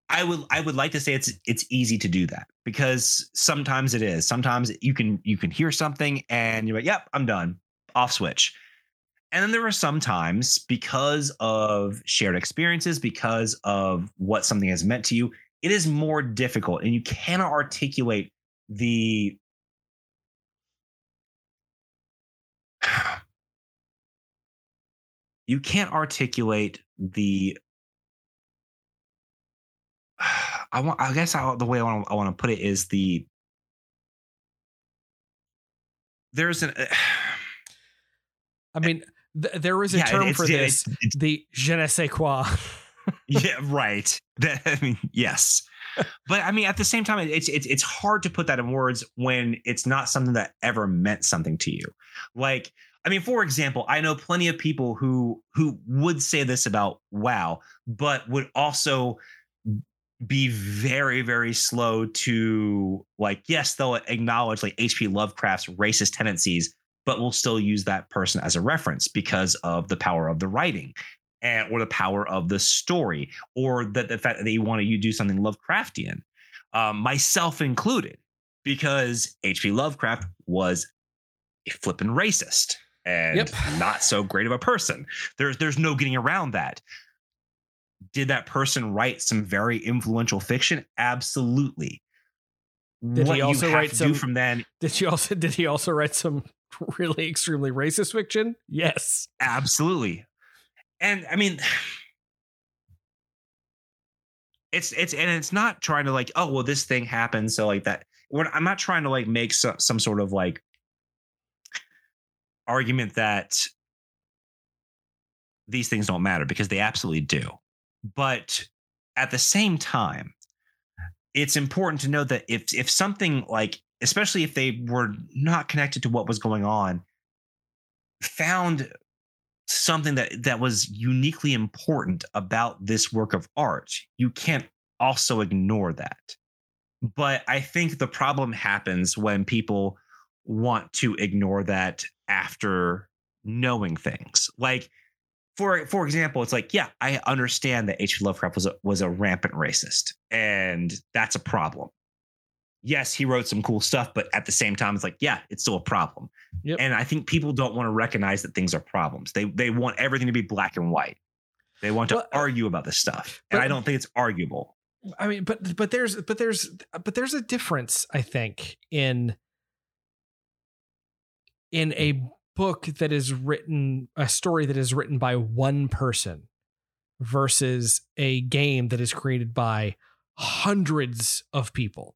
I would I would like to say it's it's easy to do that because sometimes it is. Sometimes you can you can hear something and you're like, "Yep, I'm done." Off switch. And then there are some times because of shared experiences, because of what something has meant to you, it is more difficult and you cannot articulate the you can't articulate the I want I guess I, the way I want to, I want to put it is the there's an uh, I mean th- there is a yeah, term for this it's, it's, the je ne sais quoi yeah right. That, I mean yes. But I mean at the same time it's it's it's hard to put that in words when it's not something that ever meant something to you. Like I mean, for example, I know plenty of people who who would say this about WoW, but would also be very very slow to like yes they'll acknowledge like hp lovecraft's racist tendencies but will still use that person as a reference because of the power of the writing and or the power of the story or that the fact that they want to you do something lovecraftian um, myself included because hp lovecraft was a flippin' racist and yep. not so great of a person. There's there's no getting around that. Did that person write some very influential fiction? Absolutely. Did what he also write some from then? Did he also did he also write some really extremely racist fiction? Yes. Absolutely. And I mean it's it's and it's not trying to like, oh well, this thing happened. So like that I'm not trying to like make some, some sort of like argument that these things don't matter because they absolutely do. But at the same time, it's important to know that if if something like especially if they were not connected to what was going on found something that that was uniquely important about this work of art you can't also ignore that but i think the problem happens when people want to ignore that after knowing things like for for example, it's like, yeah, I understand that H. Lovecraft was a, was a rampant racist, and that's a problem. Yes, he wrote some cool stuff, but at the same time, it's like, yeah, it's still a problem. Yep. And I think people don't want to recognize that things are problems. They they want everything to be black and white. They want to well, uh, argue about this stuff, and I don't think it's arguable. I mean, but but there's but there's but there's a difference, I think, in in a book that is written, a story that is written by one person versus a game that is created by hundreds of people.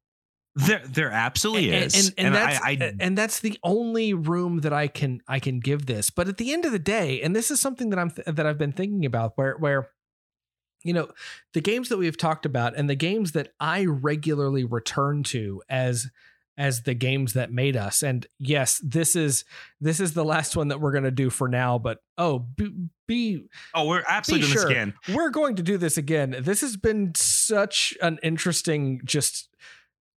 There, there absolutely and, is, and, and, and that's I, I, and that's the only room that I can I can give this. But at the end of the day, and this is something that I'm th- that I've been thinking about, where where you know the games that we've talked about and the games that I regularly return to as as the games that made us. And yes, this is this is the last one that we're going to do for now. But oh, be, be oh, we're absolutely doing sure. this again. We're going to do this again. This has been such an interesting just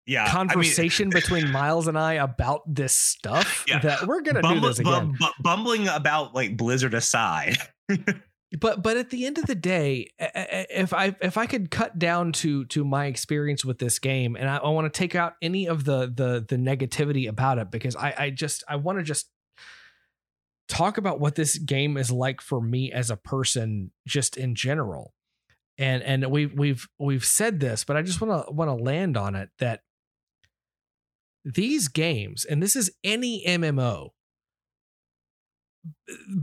yeah conversation I mean, between Miles and I about this stuff yeah. that we're gonna Bumble, do this again. bumbling about like Blizzard aside. but but at the end of the day if i if i could cut down to to my experience with this game and i, I want to take out any of the the the negativity about it because i i just i want to just talk about what this game is like for me as a person just in general and and we've we've we've said this but i just want to want to land on it that these games and this is any mmo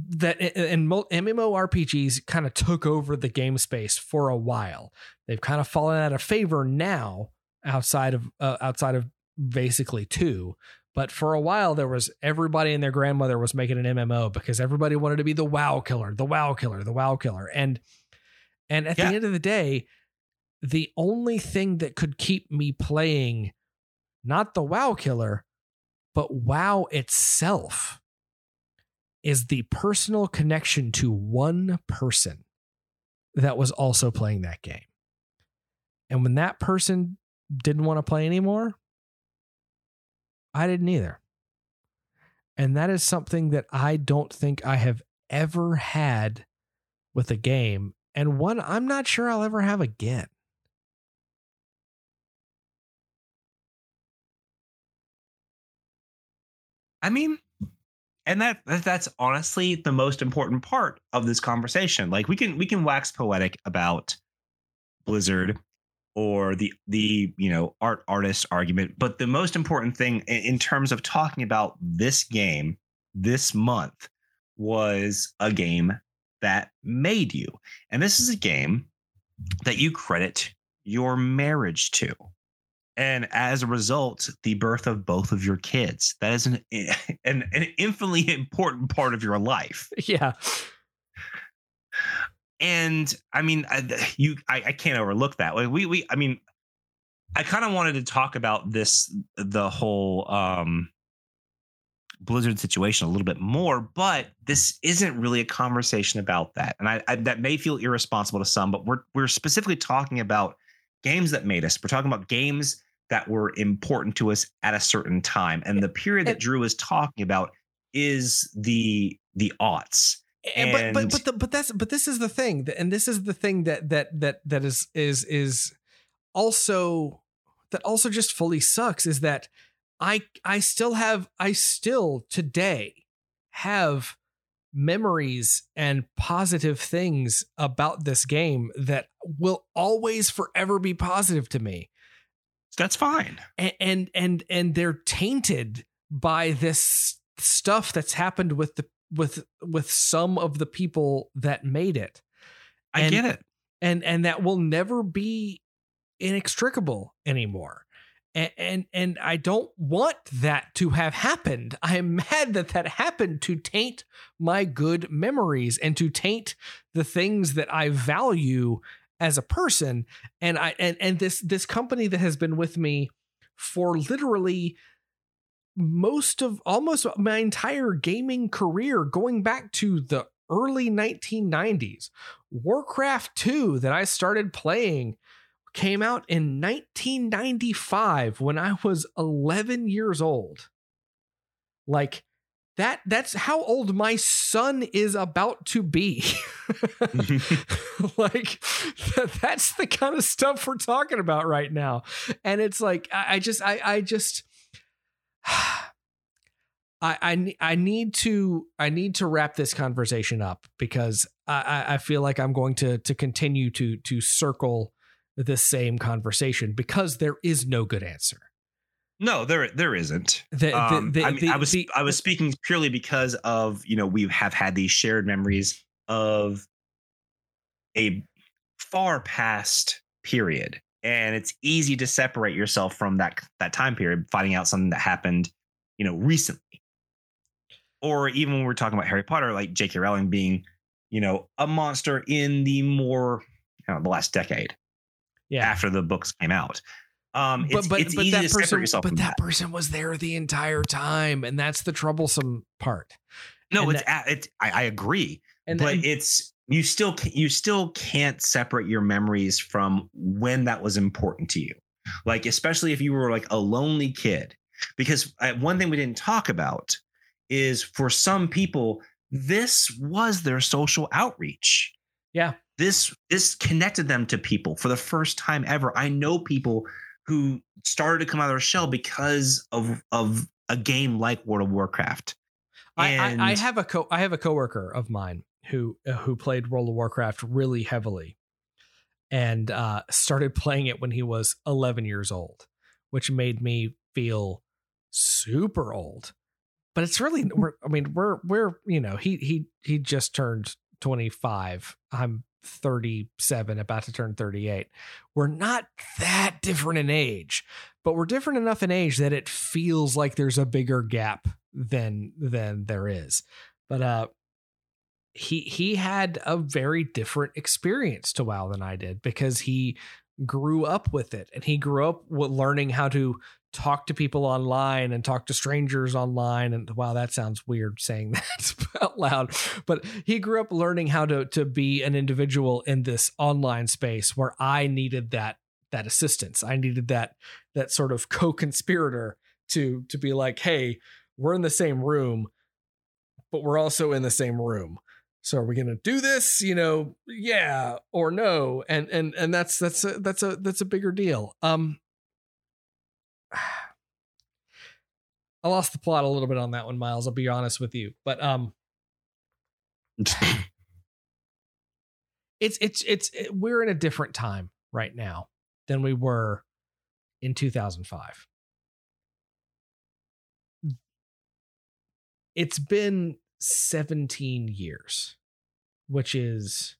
that and MMORPGs kind of took over the game space for a while. They've kind of fallen out of favor now outside of uh, outside of basically two. But for a while there was everybody and their grandmother was making an MMO because everybody wanted to be the WoW killer, the WoW killer, the WoW killer. And and at yeah. the end of the day, the only thing that could keep me playing not the WoW killer, but WoW itself is the personal connection to one person that was also playing that game. And when that person didn't want to play anymore, I didn't either. And that is something that I don't think I have ever had with a game, and one I'm not sure I'll ever have again. I mean, and that that's honestly the most important part of this conversation. Like we can we can wax poetic about blizzard or the the you know art artist argument but the most important thing in terms of talking about this game this month was a game that made you. And this is a game that you credit your marriage to and as a result the birth of both of your kids. That is an an, an infinitely important part of your life. Yeah. And i mean I, you I, I can't overlook that. Like we we i mean i kind of wanted to talk about this the whole um blizzard situation a little bit more but this isn't really a conversation about that. And I, I that may feel irresponsible to some but we're we're specifically talking about games that made us. We're talking about games that were important to us at a certain time. And the period that Drew is talking about is the the aughts. And, and but but but, the, but that's but this is the thing, and this is the thing that that that that is is is also that also just fully sucks is that I I still have I still today have memories and positive things about this game that will always forever be positive to me. That's fine. And and and, and they're tainted by this stuff that's happened with the with with some of the people that made it. I get it. And and that will never be inextricable anymore. And, and and I don't want that to have happened. I am mad that that happened to taint my good memories and to taint the things that I value as a person. And I and and this this company that has been with me for literally most of almost my entire gaming career going back to the early 1990s. Warcraft 2 that I started playing came out in 1995 when I was 11 years old. Like that that's how old my son is about to be. like that's the kind of stuff we're talking about right now. And it's like I, just I I just I, I I need to I need to wrap this conversation up because I, I feel like I'm going to to continue to to circle the same conversation because there is no good answer. No, there there isn't. The, um, the, the, I, mean, I was I was speaking purely because of you know we have had these shared memories of a far past period, and it's easy to separate yourself from that that time period, finding out something that happened, you know, recently or even when we're talking about Harry Potter, like J.K. Rowling being, you know, a monster in the more you know, the last decade, yeah, after the books came out. Um, but but, but that person, but that, that, person was there the entire time, and that's the troublesome part. No, and it's that, it's I, I agree, and but then, it's you still you still can't separate your memories from when that was important to you, like especially if you were like a lonely kid. Because uh, one thing we didn't talk about is for some people this was their social outreach yeah this this connected them to people for the first time ever. I know people who started to come out of their shell because of of a game like world of warcraft. I, I, I have a co i have a coworker of mine who uh, who played world of warcraft really heavily and uh, started playing it when he was 11 years old which made me feel super old. But it's really we're I mean we're we're you know he he he just turned 25 I'm 37 about to turn 38 we're not that different in age but we're different enough in age that it feels like there's a bigger gap than than there is. But uh he he had a very different experience to WoW than I did because he grew up with it and he grew up with learning how to talk to people online and talk to strangers online. And wow that sounds weird saying that out loud. But he grew up learning how to to be an individual in this online space where i needed that that assistance. I needed that that sort of co-conspirator to to be like hey we're in the same room but we're also in the same room. So are we going to do this you know yeah or no? And and and that's that's a that's a that's a bigger deal. Um I lost the plot a little bit on that one, Miles. I'll be honest with you, but um, it's it's it's it, we're in a different time right now than we were in 2005. It's been 17 years, which is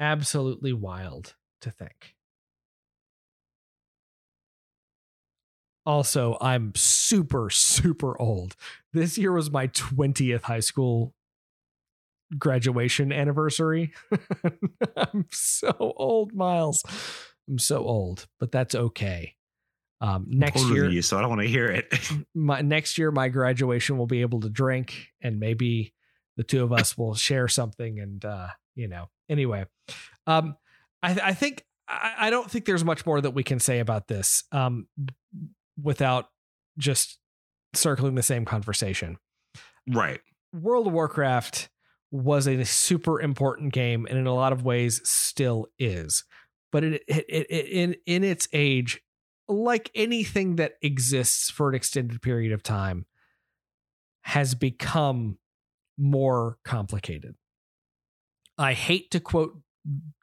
absolutely wild to think. Also, I'm super, super old. This year was my 20th high school graduation anniversary. I'm so old, Miles. I'm so old, but that's okay. Um, next year, you, so I don't want to hear it. my next year, my graduation will be able to drink, and maybe the two of us will share something. And uh, you know, anyway, um, I, I think I, I, don't think there's much more that we can say about this. Um, without just circling the same conversation. Right. World of Warcraft was a super important game and in a lot of ways still is. But it, it, it, in in its age, like anything that exists for an extended period of time, has become more complicated. I hate to quote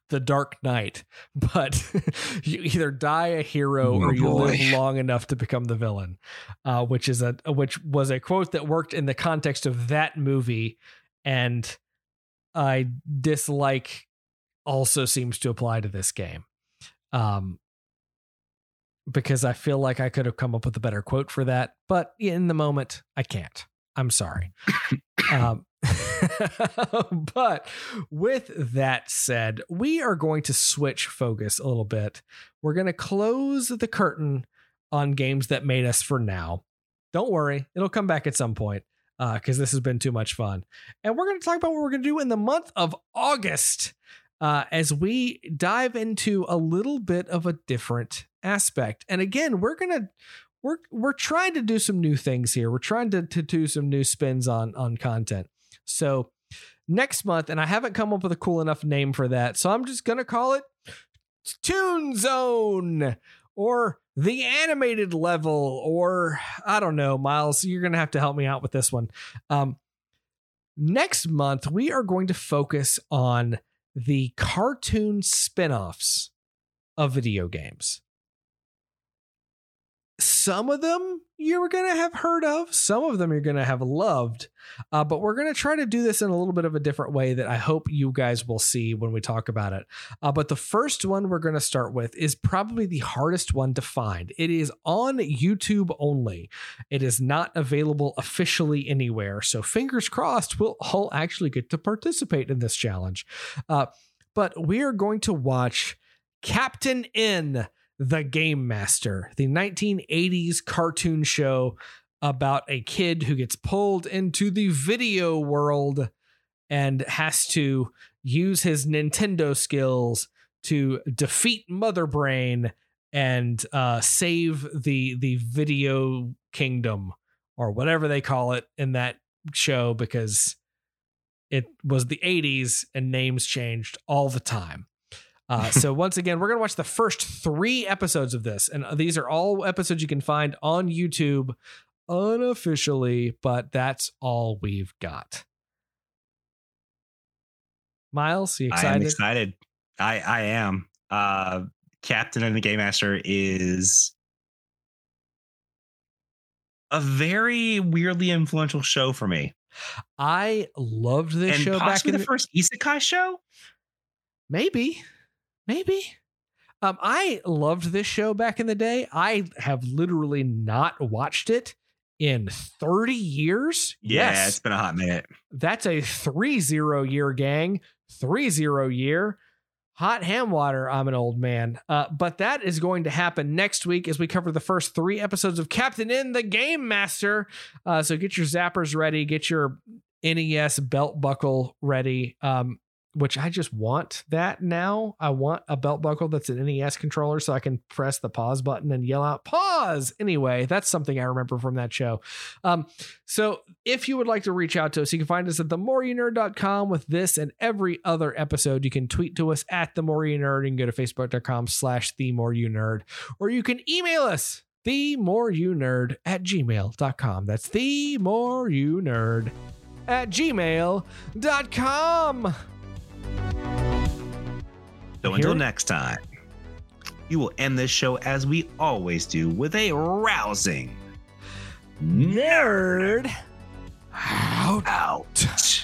the Dark Knight, but you either die a hero oh, or you boy. live long enough to become the villain, uh, which is a which was a quote that worked in the context of that movie, and I dislike also seems to apply to this game. Um, because I feel like I could have come up with a better quote for that, but in the moment, I can't. I'm sorry. um, but with that said, we are going to switch focus a little bit. We're going to close the curtain on games that made us for now. Don't worry, it'll come back at some point because uh, this has been too much fun. And we're going to talk about what we're going to do in the month of August uh, as we dive into a little bit of a different aspect. And again, we're going to we're we're trying to do some new things here. We're trying to, to do some new spins on on content. So next month, and I haven't come up with a cool enough name for that, so I'm just gonna call it Tune Zone or the animated level, or I don't know, Miles. You're gonna have to help me out with this one. Um, next month, we are going to focus on the cartoon spin-offs of video games some of them you're going to have heard of, some of them you're going to have loved. Uh, but we're going to try to do this in a little bit of a different way that I hope you guys will see when we talk about it. Uh, but the first one we're going to start with is probably the hardest one to find. It is on YouTube only, it is not available officially anywhere. So fingers crossed, we'll all actually get to participate in this challenge. Uh, but we are going to watch Captain N the Game Master, the 1980s cartoon show about a kid who gets pulled into the video world and has to use his Nintendo skills to defeat Mother Brain and uh, save the the video kingdom or whatever they call it in that show because it was the 80s and names changed all the time. Uh, so once again, we're gonna watch the first three episodes of this, and these are all episodes you can find on YouTube unofficially, but that's all we've got. Miles, you excited? I am excited. I I am. Uh, Captain N the Game Master is a very weirdly influential show for me. I loved this and show back in the, the first isekai show. Maybe. Maybe. Um, I loved this show back in the day. I have literally not watched it in 30 years. Yeah, yes. it's been a hot minute. That's a 3 0 year gang, 3 0 year. Hot ham water, I'm an old man. Uh, but that is going to happen next week as we cover the first three episodes of Captain N the Game Master. Uh, so get your zappers ready, get your NES belt buckle ready. Um, which I just want that now. I want a belt buckle that's an NES controller so I can press the pause button and yell out pause. Anyway, that's something I remember from that show. Um, so if you would like to reach out to us, you can find us at themoreyounerd.com with this and every other episode. You can tweet to us at the more you nerd. Can go to facebook.com slash the more you nerd, or you can email us the more you nerd at gmail.com. That's the more you nerd at gmail.com. So until next time, you will end this show as we always do with a rousing nerd out. out.